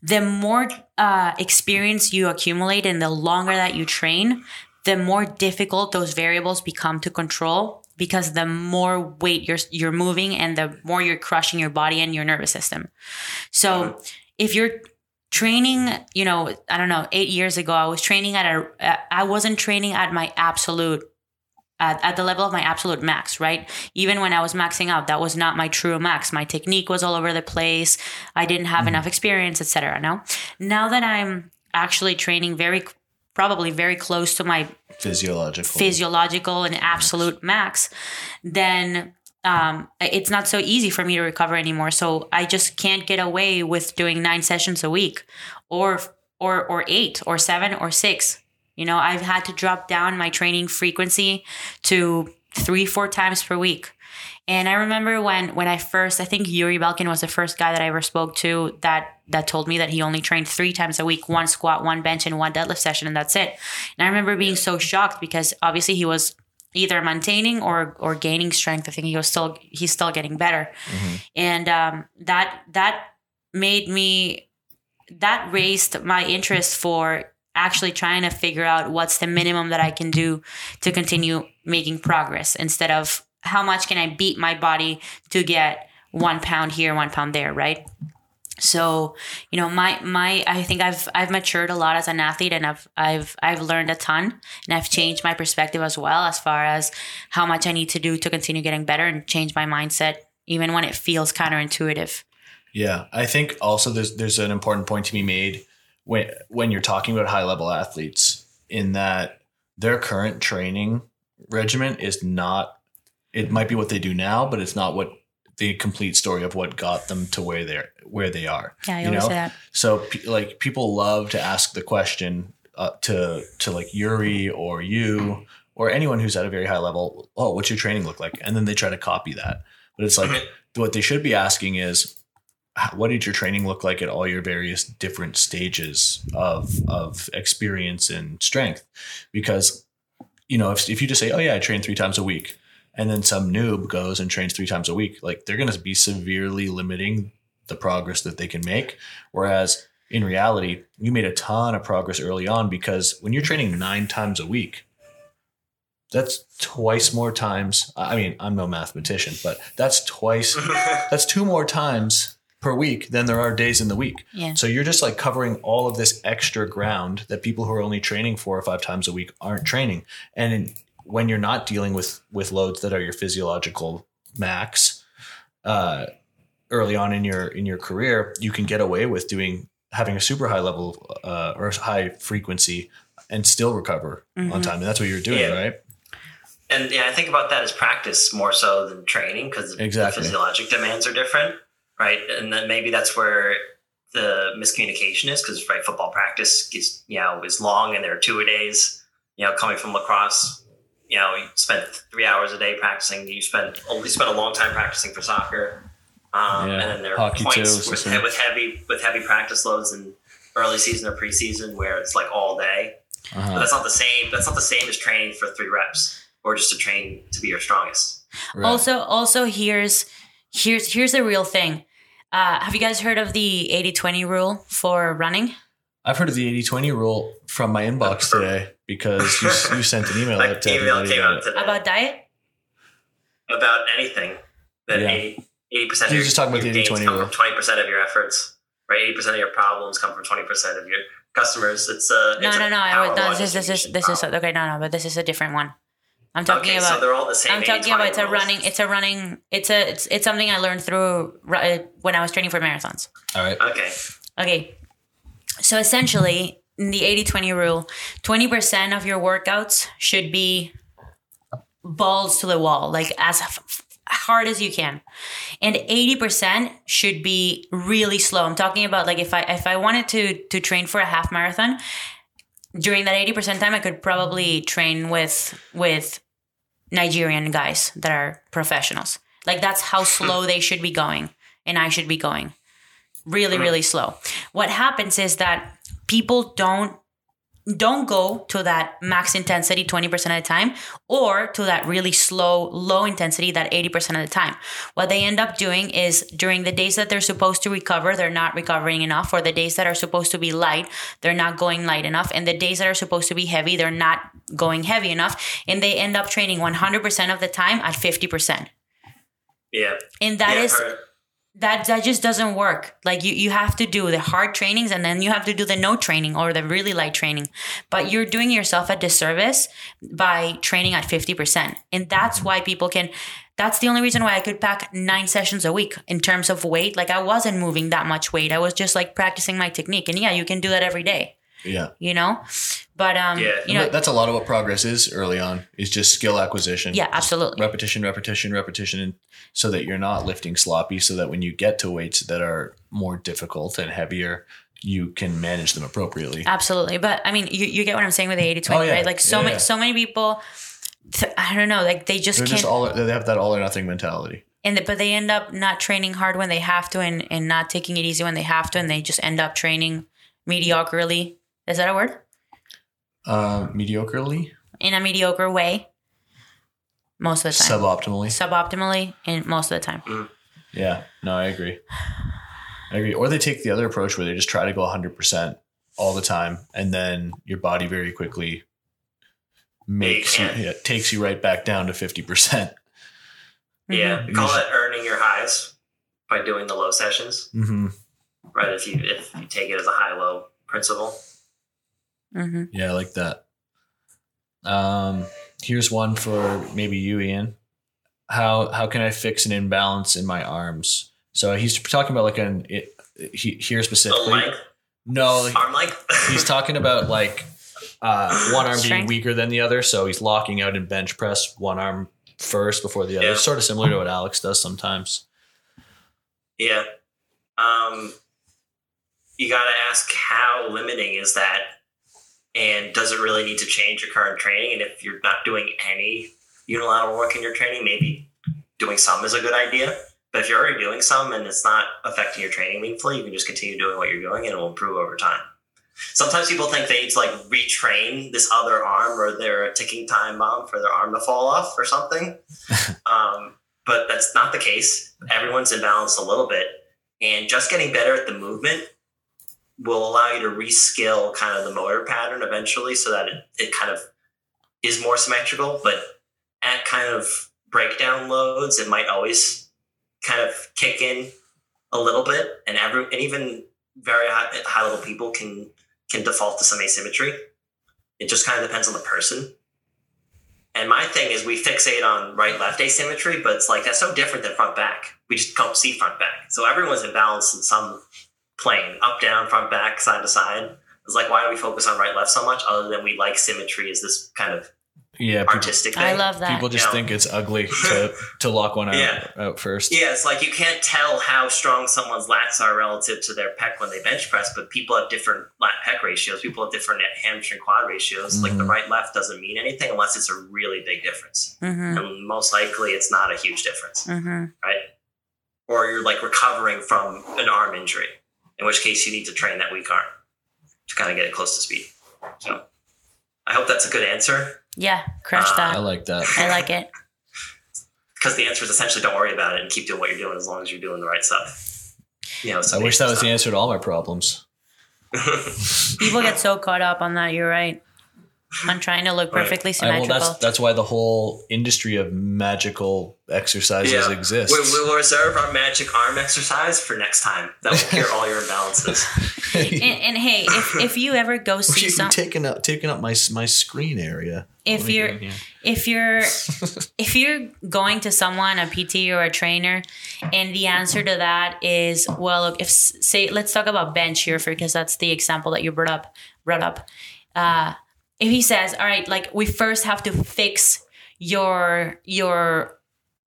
the more uh, experience you accumulate and the longer that you train, the more difficult those variables become to control because the more weight you're you're moving and the more you're crushing your body and your nervous system. So if you're training, you know, I don't know, 8 years ago I was training at a I wasn't training at my absolute at, at the level of my absolute max, right? Even when I was maxing out, that was not my true max. My technique was all over the place. I didn't have mm-hmm. enough experience, etc. No, now that I'm actually training very, probably very close to my Physiological. physiological and absolute max, then um, it's not so easy for me to recover anymore. So I just can't get away with doing nine sessions a week, or or or eight, or seven, or six. You know, I've had to drop down my training frequency to three, four times per week. And I remember when when I first, I think Yuri Belkin was the first guy that I ever spoke to that that told me that he only trained three times a week, one squat, one bench, and one deadlift session, and that's it. And I remember being so shocked because obviously he was either maintaining or or gaining strength. I think he was still he's still getting better, and um, that that made me that raised my interest for actually trying to figure out what's the minimum that I can do to continue making progress instead of how much can I beat my body to get one pound here, one pound there, right? So, you know, my my I think I've I've matured a lot as an athlete and I've I've I've learned a ton and I've changed my perspective as well as far as how much I need to do to continue getting better and change my mindset even when it feels counterintuitive. Yeah, I think also there's there's an important point to be made when when you're talking about high level athletes in that their current training regimen is not it might be what they do now, but it's not what the complete story of what got them to where they're where they are. Yeah, I you always know? say that. So like people love to ask the question uh, to to like Yuri or you or anyone who's at a very high level. Oh, what's your training look like? And then they try to copy that. But it's like what they should be asking is, what did your training look like at all your various different stages of of experience and strength? Because you know if if you just say, oh yeah, I train three times a week. And then some noob goes and trains three times a week. Like they're going to be severely limiting the progress that they can make. Whereas in reality, you made a ton of progress early on because when you're training nine times a week, that's twice more times. I mean, I'm no mathematician, but that's twice, that's two more times per week than there are days in the week. Yeah. So you're just like covering all of this extra ground that people who are only training four or five times a week aren't training. And in, when you're not dealing with with loads that are your physiological max, uh, early on in your in your career, you can get away with doing having a super high level uh, or high frequency and still recover on Mhm. time. And that's what you're doing, Yeah. right? And yeah, I think about that as practice more so than training because Exactly. the physiologic demands are different, right? And then maybe that's where the miscommunication is because right, football practice is you know is long and there are two a days. You know, coming from lacrosse, you know, you spend three hours a day practicing. You spend oh, you spend a long time practicing for soccer, um, Yeah. and then there are Hockey too, points with, same. with heavy with heavy practice loads in early season or preseason where it's like all day. But Uh-huh. that's not the same. That's not the same as training for three reps or just to train to be your strongest. Right. Also, also here's here's here's the real thing. Uh, have you guys heard of the 80-20 rule for running? I've heard of the 80 20 rule from my inbox today because you, you sent an email Like out to email everybody came about out today About diet? about anything that Yeah. 80 percent. He was just talking about the 80-20 rule. twenty percent of your efforts. Right, eighty percent of your problems come from twenty percent of your customers. It's a No, it's a no, no. I power would, no this is this is distribution this is okay. No, no, but this is a different one. I'm talking okay. about. so they're all the same. I'm talking about it's a running. It's a running. It's a it's it's something I learned through uh, when I was training for marathons. All right. Okay. Okay. So essentially, in the 80 20 rule, 20% of your workouts should be balls to the wall, like as f- hard as you can. And 80% should be really slow. I'm talking about like if I if I wanted to to train for a half marathon, during that 80% time I could probably train with with Nigerian guys that are professionals. Like that's how slow they should be going and I should be going really really slow what happens is that people don't don't go to that max intensity 20% of the time or to that really slow low intensity that 80% of the time. What they end up doing is during the days that they're supposed to recover they're not recovering enough or the days that are supposed to be light they're not going light enough and the days that are supposed to be heavy they're not going heavy enough and they end up training 100% of the time at 50% Yeah. and that yeah, is that that just doesn't work. Like you you have to do the hard trainings and then you have to do the no training or the really light training. But you're doing yourself a disservice by training at 50% and that's why people can that's the only reason why i could pack nine sessions a week in terms of weight. Like i wasn't moving that much weight. I was just like practicing my technique. And yeah you can do that every day. Yeah. you know but um Yeah. you know that's a lot of what progress is early on is just skill acquisition. yeah absolutely Repetition, repetition, repetition, and so that you're not lifting sloppy, so that when you get to weights that are more difficult and heavier, you can manage them appropriately. Absolutely. But I mean, you, you get what I'm saying with the 80 20, Oh, yeah. right? Like so Yeah, many, yeah. so many people, I don't know, like they just They're can't, just all they have that all or nothing mentality. and the, but they end up not training hard when they have to and, and not taking it easy when they have to. And they just end up training mediocrely. Is that a word? Uh, mediocrely, In a mediocre way. Most of the time. suboptimally. Suboptimally in most of the time. Yeah, no, I agree. I agree. Or they take the other approach where they just try to go 100% all the time, and then your body very quickly makes you, can't. yeah, takes you right back down to 50%. Yeah, Mhm. call it earning your highs by doing the low sessions. hmm Right, if you if you take it as a high low principle. Hmm Yeah, I like that. Um, here's one for maybe you, Ian. How how can I fix an imbalance in my arms? So he's talking about like an it, he, here The specifically. length, No, like, arm length. he's talking about like uh, one arm being weaker than the other. So he's locking out in bench press one arm first before the other. Yeah. Sort of similar to what Alex does sometimes. Yeah. Um, you got to ask how limiting is that? And does it really need to change your current training? And if you're not doing any unilateral work in your training, maybe doing some is a good idea. But if you're already doing some and it's not affecting your training meaningfully, you can just continue doing what you're doing and it will improve over time. Sometimes people think they need to like retrain this other arm or they're a ticking time bomb for their arm to fall off or something. um, but that's not the case. Everyone's imbalanced a little bit. And just getting better at the movement will allow you to reskill kind of the motor pattern eventually so that it, it kind of is more symmetrical. But at kind of breakdown loads, it might always kind of kick in a little bit. And every and even very high, high level people can can default to some asymmetry. It just kind of depends on the person. And my thing is we fixate on right left asymmetry, but it's like that's so different than front back. We just don't see front back. So everyone's imbalanced in some plane, up, down, front, back, side to side. It's like why do we focus on right left so much other than we like symmetry as this kind of Yeah, people, artistic thing? I love that. people just Yeah. think it's ugly to to lock one out, Yeah. out first. Yeah, it's like you can't tell how strong someone's lats are relative to their pec when they bench press, but people have different lat pec ratios. People have different hamstring quad ratios. Like the Mhm. right left doesn't mean anything unless it's a really big difference. hmm And most likely it's not a huge difference, hmm right? Or you're like recovering from an arm injury, in which case you need to train that weak arm to kind of get it close to speed. So I hope that's a good answer Yeah, crush Uh, I like that. I like it. because the answer is essentially don't worry about it and keep doing what you're doing as long as you're doing the right stuff. You know, I wish that was the answer to all my problems. People get so caught up on that. You're right. On trying to look Right. perfectly I, well, that's that's why the whole industry of magical exercises Yeah. exists. We, we will reserve our magic arm exercise for next time. That will cure all your imbalances. and, and hey, if, if you ever go see You're some, taking up taking up my my screen area. If you you're- if you're if you're going to someone a pt or a trainer and the answer to that is well look if say let's talk about bench here for because that's the example that you brought up brought up uh if he says all right like we first have to fix your your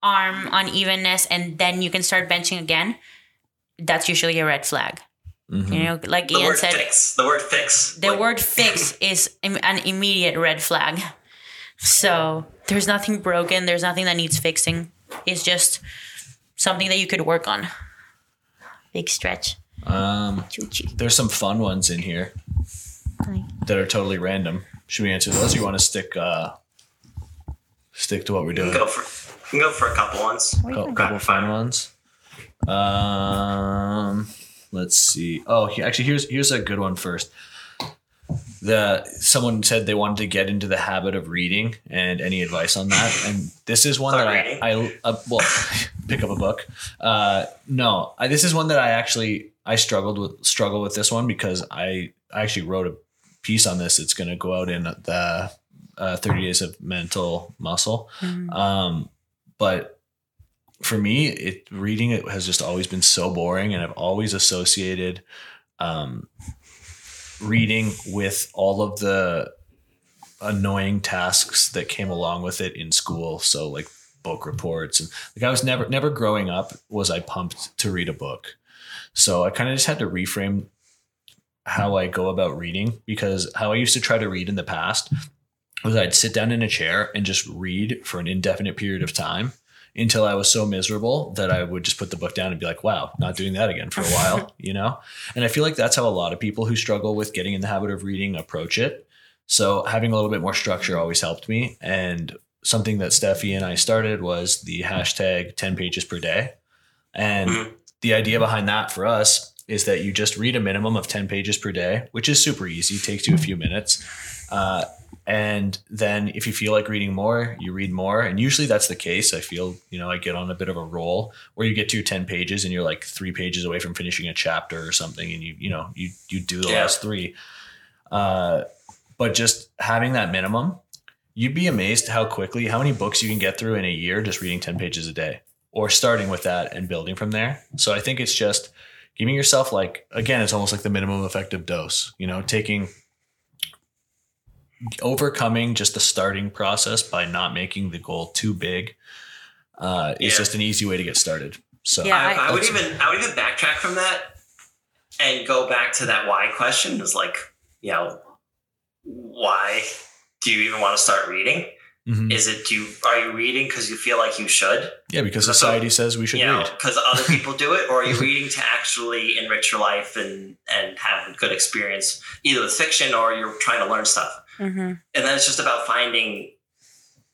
arm unevenness and then you can start benching again that's usually a red flag Mhm. you know like The ian said fix. The word fix. the Like, word fix is im- an immediate red flag. So there's nothing broken. There's nothing that needs fixing. It's just something that you could work on. Big stretch. Um, Choo-choo. there's some fun ones in here that are totally random. Should we answer those? Or you want to stick uh, stick to what we're doing? go for go for a couple ones. Where you Couple, going? couple fun ones. Um, let's see. Oh, he, actually, here's here's a good one first. The someone said they wanted to get into the habit of reading, and any advice on that? And this is one Start that reading? I, I uh, well, pick up a book. Uh, no, I, this is one that I actually I struggled with struggle with this one because I I actually wrote a piece on this. It's going to go out in the uh, 30 days of mental muscle. Mhm. Um, but for me, it reading it has just always been so boring, and I've always associated um, reading with all of the annoying tasks that came along with it in school. So like book reports and like I was never never growing up was I pumped to read a book. So I kind of just had to reframe how I go about reading because how I used to try to read in the past was I'd sit down in a chair and just read for an indefinite period of time until I was so miserable that I would just put the book down and be like, wow, not doing that again for a while, you know? And I feel like that's how a lot of people who struggle with getting in the habit of reading approach it. So having a little bit more structure always helped me. And something that Stefi and I started was the hashtag 10 pages per day. And Mhm. the idea behind that for us is that you just read a minimum of 10 pages per day, which is super easy, takes you a few minutes. Uh, and then if you feel like reading more, you read more. And usually that's the case. I feel, you know, I get on a bit of a roll where you get to 10 pages and you're like three pages away from finishing a chapter or something. And you, you know, you, you do the Yeah. last three. Uh, but just having that minimum, you'd be amazed how quickly, how many books you can get through in a year just reading 10 pages a day or starting with that and building from there. So I think it's just giving yourself like, again, it's almost like the minimum effective dose, you know, taking, overcoming just the starting process by not making the goal too big uh, is just an easy way to get started. So Yeah, I, I- I would even I would even backtrack from that and go back to that why question. Is like, you know, why do you even want to start reading? Mhm. Is it do you, are you reading because you feel like you should? yeah, because That's society says we should you know, read. because other people do it, or are you reading to actually enrich your life and and have a good experience, either with fiction or you're trying to learn stuff. Mm-hmm. And then it's just about finding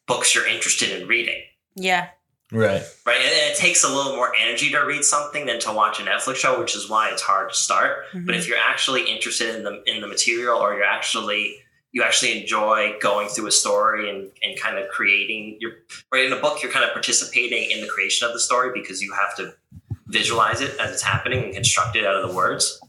books you're interested in reading. Yeah. Right. Right, and it takes a little more energy to read something than to watch a Netflix show, which is why it's hard to start. But Mhm. if you're actually interested in the in the material, or you're actually you actually enjoy going through a story and, and kind of creating your right in a book, you're kind of participating in the creation of the story because you have to visualize it as it's happening and construct it out of the words.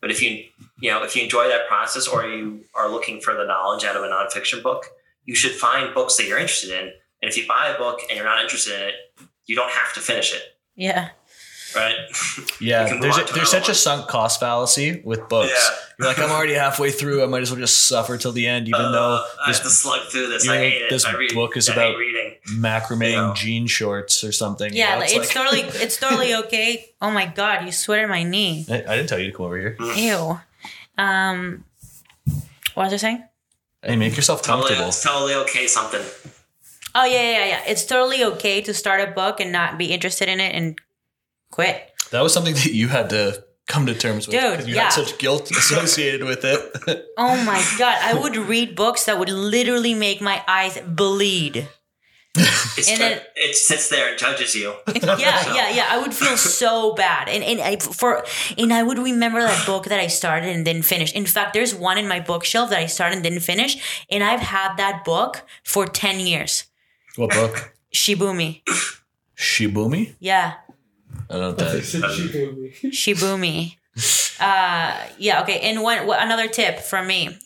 But if you you know if you enjoy that process, or you are looking for the knowledge out of a nonfiction book, you should find books that you're interested in. And if you buy a book and you're not interested in it, you don't have to finish it, Yeah. Right? Yeah, You can move there's a, there's such a sunk cost fallacy with books. Yeah. You're like, I'm already halfway through. I might as well just suffer till the end, even Uh, though I have to this slug through this. you I know, hate it. this I read, book is I about- hate reading. macrameing Yeah. jean shorts or something. you Yeah, know, like, it's, totally it's totally okay. Oh my god, you sweated my knee. I, I didn't tell you to come over here. Ew. Um what was I saying? Hey, make yourself Totally, comfortable. it's totally okay. Something. Oh yeah, yeah, yeah. It's totally okay to start a book and not be interested in it and quit. That was something that you had to come to terms with. Dude, 'cause you yeah. had such guilt associated with it. Oh my god, I would read books that would literally make my eyes bleed. It's And ju- then- it sits there and judges you. yeah, yeah, yeah. I would feel so bad, and and I for and I would remember that book that I started and didn't finish. In fact, there's one in my bookshelf that I started and didn't finish, and I've had that book for ten years. what book? Shibumi, Shibumi? yeah, I don't know what that is. Shibumi. Uh, yeah, okay. And one wha- another tip from me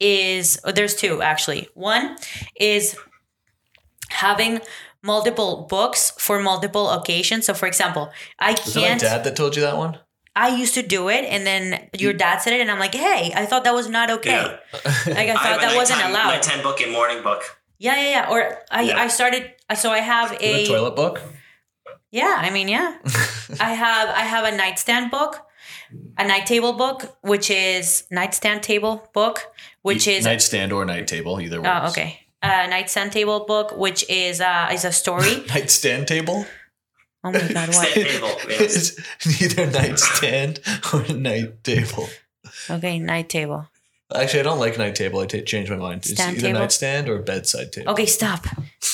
is oh, there's two actually. One is having multiple books for multiple occasions. So, for example, I Was it my can't. dad that told you that one? I used to do it, and then your dad said it, and I'm like, "Hey, I thought that was not okay. Yeah. Like I I thought have a that wasn't nighttime- allowed." Nighttime book and morning book. Yeah, yeah, yeah. Or I, Yeah. I started. So I have have a a toilet book? Yeah. I mean, yeah. I have I have a nightstand book, a night table book, which is nightstand table book, which is nightstand or night table, either way. oh okay. A nightstand table book, which is uh is a story. Nightstand table? Oh my god, what? Stand table. Yes. It's neither nightstand or night table. Okay, night table. Actually, I don't like night table. I ta- changed my mind. It's either table? nightstand or bedside table. Okay, stop.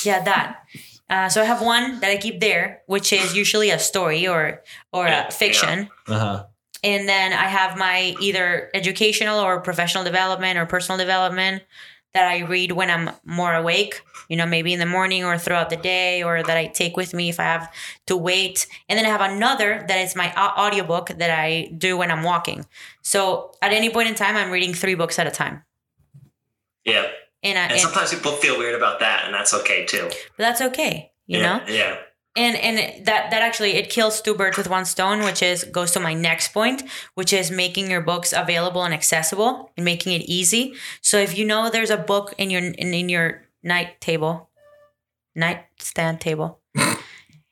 Yeah, that. Uh, so I have one that I keep there, which is usually a story or or Yeah, a fiction, Uh huh. and then I have my either educational or professional development or personal development that I read when I'm more awake. You know, maybe in the morning or throughout the day, or that I take with me if I have to wait. And then I have another that is my audiobook that I do when I'm walking. So at any point in time, I'm reading three books at a time. Yeah. And, I, And and sometimes people feel weird about that, and that's okay too. but that's okay, you yeah. know. Yeah. and and that that actually it kills two birds with one stone which is goes to my next point which is making your books available and accessible and making it easy so if you know there's a book in your in, in your night table nightstand table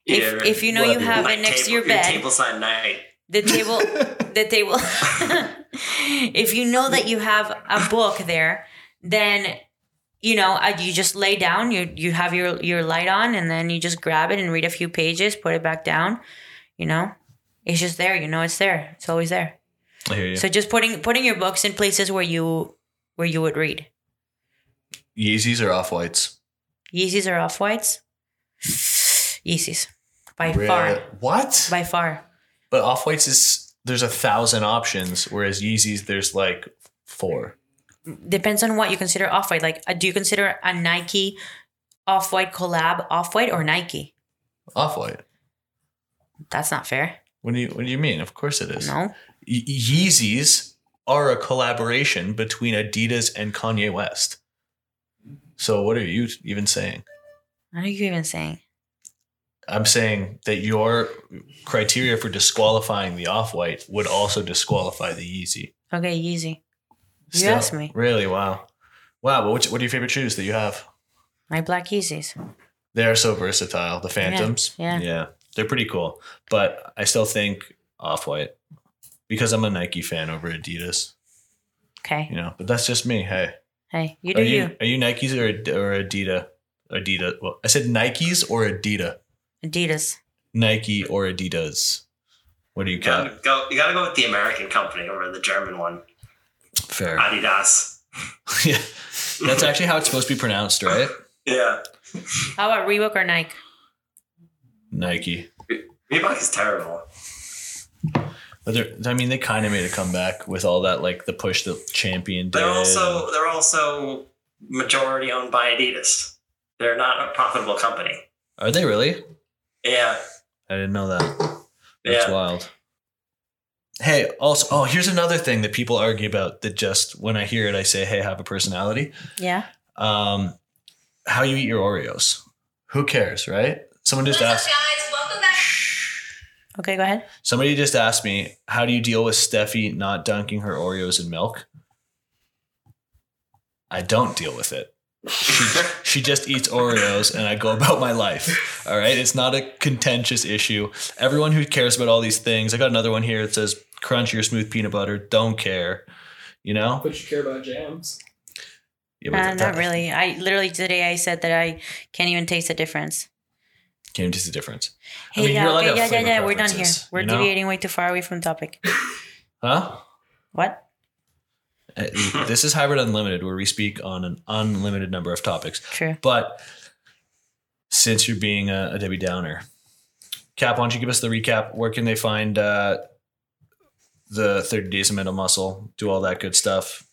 If- if you know you have it Night next to your bed table side night. the table the table if you know that you have a book there then you know uh, you just lay down you you have your your light on and then you just grab it and read a few pages put it back down you know it's just there you know it's there it's always there I hear you. so just putting putting your books in places where you where you would read Yeezys or off whites? yeezys or off-whites yeezys by far What? by far But off whites is there's a thousand options, whereas Yeezys there's like four. Depends on what you consider off white. Like, uh, do you consider a Nike off white collab off white or Nike? Off white. That's not fair. What do you What do you mean? Of course it is. No. Ye- Yeezys are a collaboration between Adidas and Kanye West. So what are you even saying? What are you even saying? I'm saying that your criteria for disqualifying the off white would also disqualify the Yeezy. Okay, easy. You asked me. Really? Wow. Wow. But which, what are your favorite shoes that you have? My black Yeezys. They are so versatile. The Phantoms. yeah. Yeah. They're pretty cool. But I still think off white because I'm a Nike fan over Adidas, Okay. you know, but that's just me. Hey, Hey, you are do you, you. are you Nikes or, or Adidas? Adidas. Well, I said Nikes or Adidas. Adidas. Nike or Adidas. What do you You gotta got? go. You gotta go with the American company over the German one, Fair. Adidas. yeah. That's actually how it's supposed to be pronounced, right? Yeah, How about Reebok or Nike? Nike. Reebok is terrible. But they're, I mean, they kind of made a comeback with all that, like the push the champion did. They're also they're also majority owned by Adidas. They're not a profitable company. Are they really? Yeah, I didn't know that. That's yeah. wild. Hey, also, oh, here's another thing that people argue about that just when I hear it, I say, hey, have a personality. Yeah. Um, how you eat your Oreos. Who cares, right? Someone just What's asked. up, guys? Welcome back. Okay, go ahead. Somebody just asked me, how do you deal with Stefi not dunking her Oreos in milk? I don't deal with it. She, she just eats Oreos and I go about my life. All right. It's not a contentious issue. Everyone who cares about all these things, I got another one here that says crunchy or smooth peanut butter, don't care. You know? But you care about jams. Yeah, but Uh, that- not really. I literally today I said that I can't even taste the difference. Can't even taste the difference. I Hey, mean, yeah, you're okay, have yeah, yeah, yeah. We're done here. We're you know? deviating way too far away from the topic. Huh? What? Uh, this is Hybrid Unlimited, where we speak on an unlimited number of topics. True. But since you're being a, a Debbie Downer, Cap, why don't you give us the recap? Where can they find uh, the 30 Days of Mental Muscle? Do all that good stuff.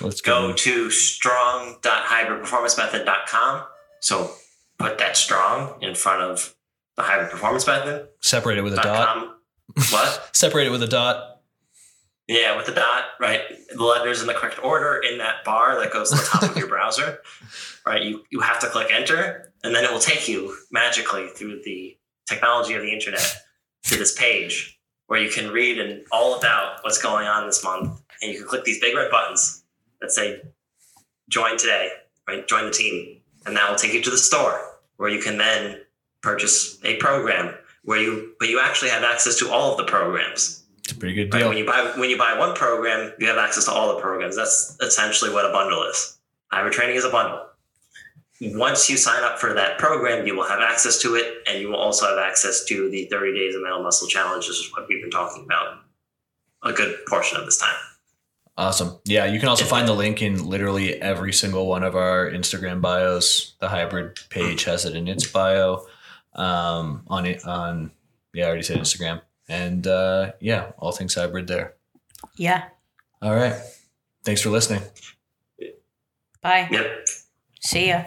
Let's Go go. to strong.hybridperformancemethod.com. So put that strong in front of the hybrid performance method. Separate it with a dot. com. What? Separate it with a dot. Yeah, with the dot, right? The letters in the correct order in that bar that goes to the top of your browser, right? You you have to click enter, and then it will take you magically through the technology of the internet to this page where you can read and all about what's going on this month, and you can click these big red buttons that say "Join today," right? Join the team, and that will take you to the store where you can then purchase a program where you but you actually have access to all of the programs. It's a pretty good Right? deal. When you buy when you buy one program, you have access to all the programs. That's essentially what a bundle is. Hybrid training is a bundle. Once you sign up for that program, you will have access to it, and you will also have access to the 30 days of mental muscle challenge. This is what we've been talking about a good portion of this time. Awesome. Yeah, you can also find the link in literally every single one of our Instagram bios. The hybrid page has it in its bio. Um, on it on yeah, I already said Instagram. And uh, yeah, all things hybrid there. Yeah. All right. Thanks for listening. Bye. Yep. See ya.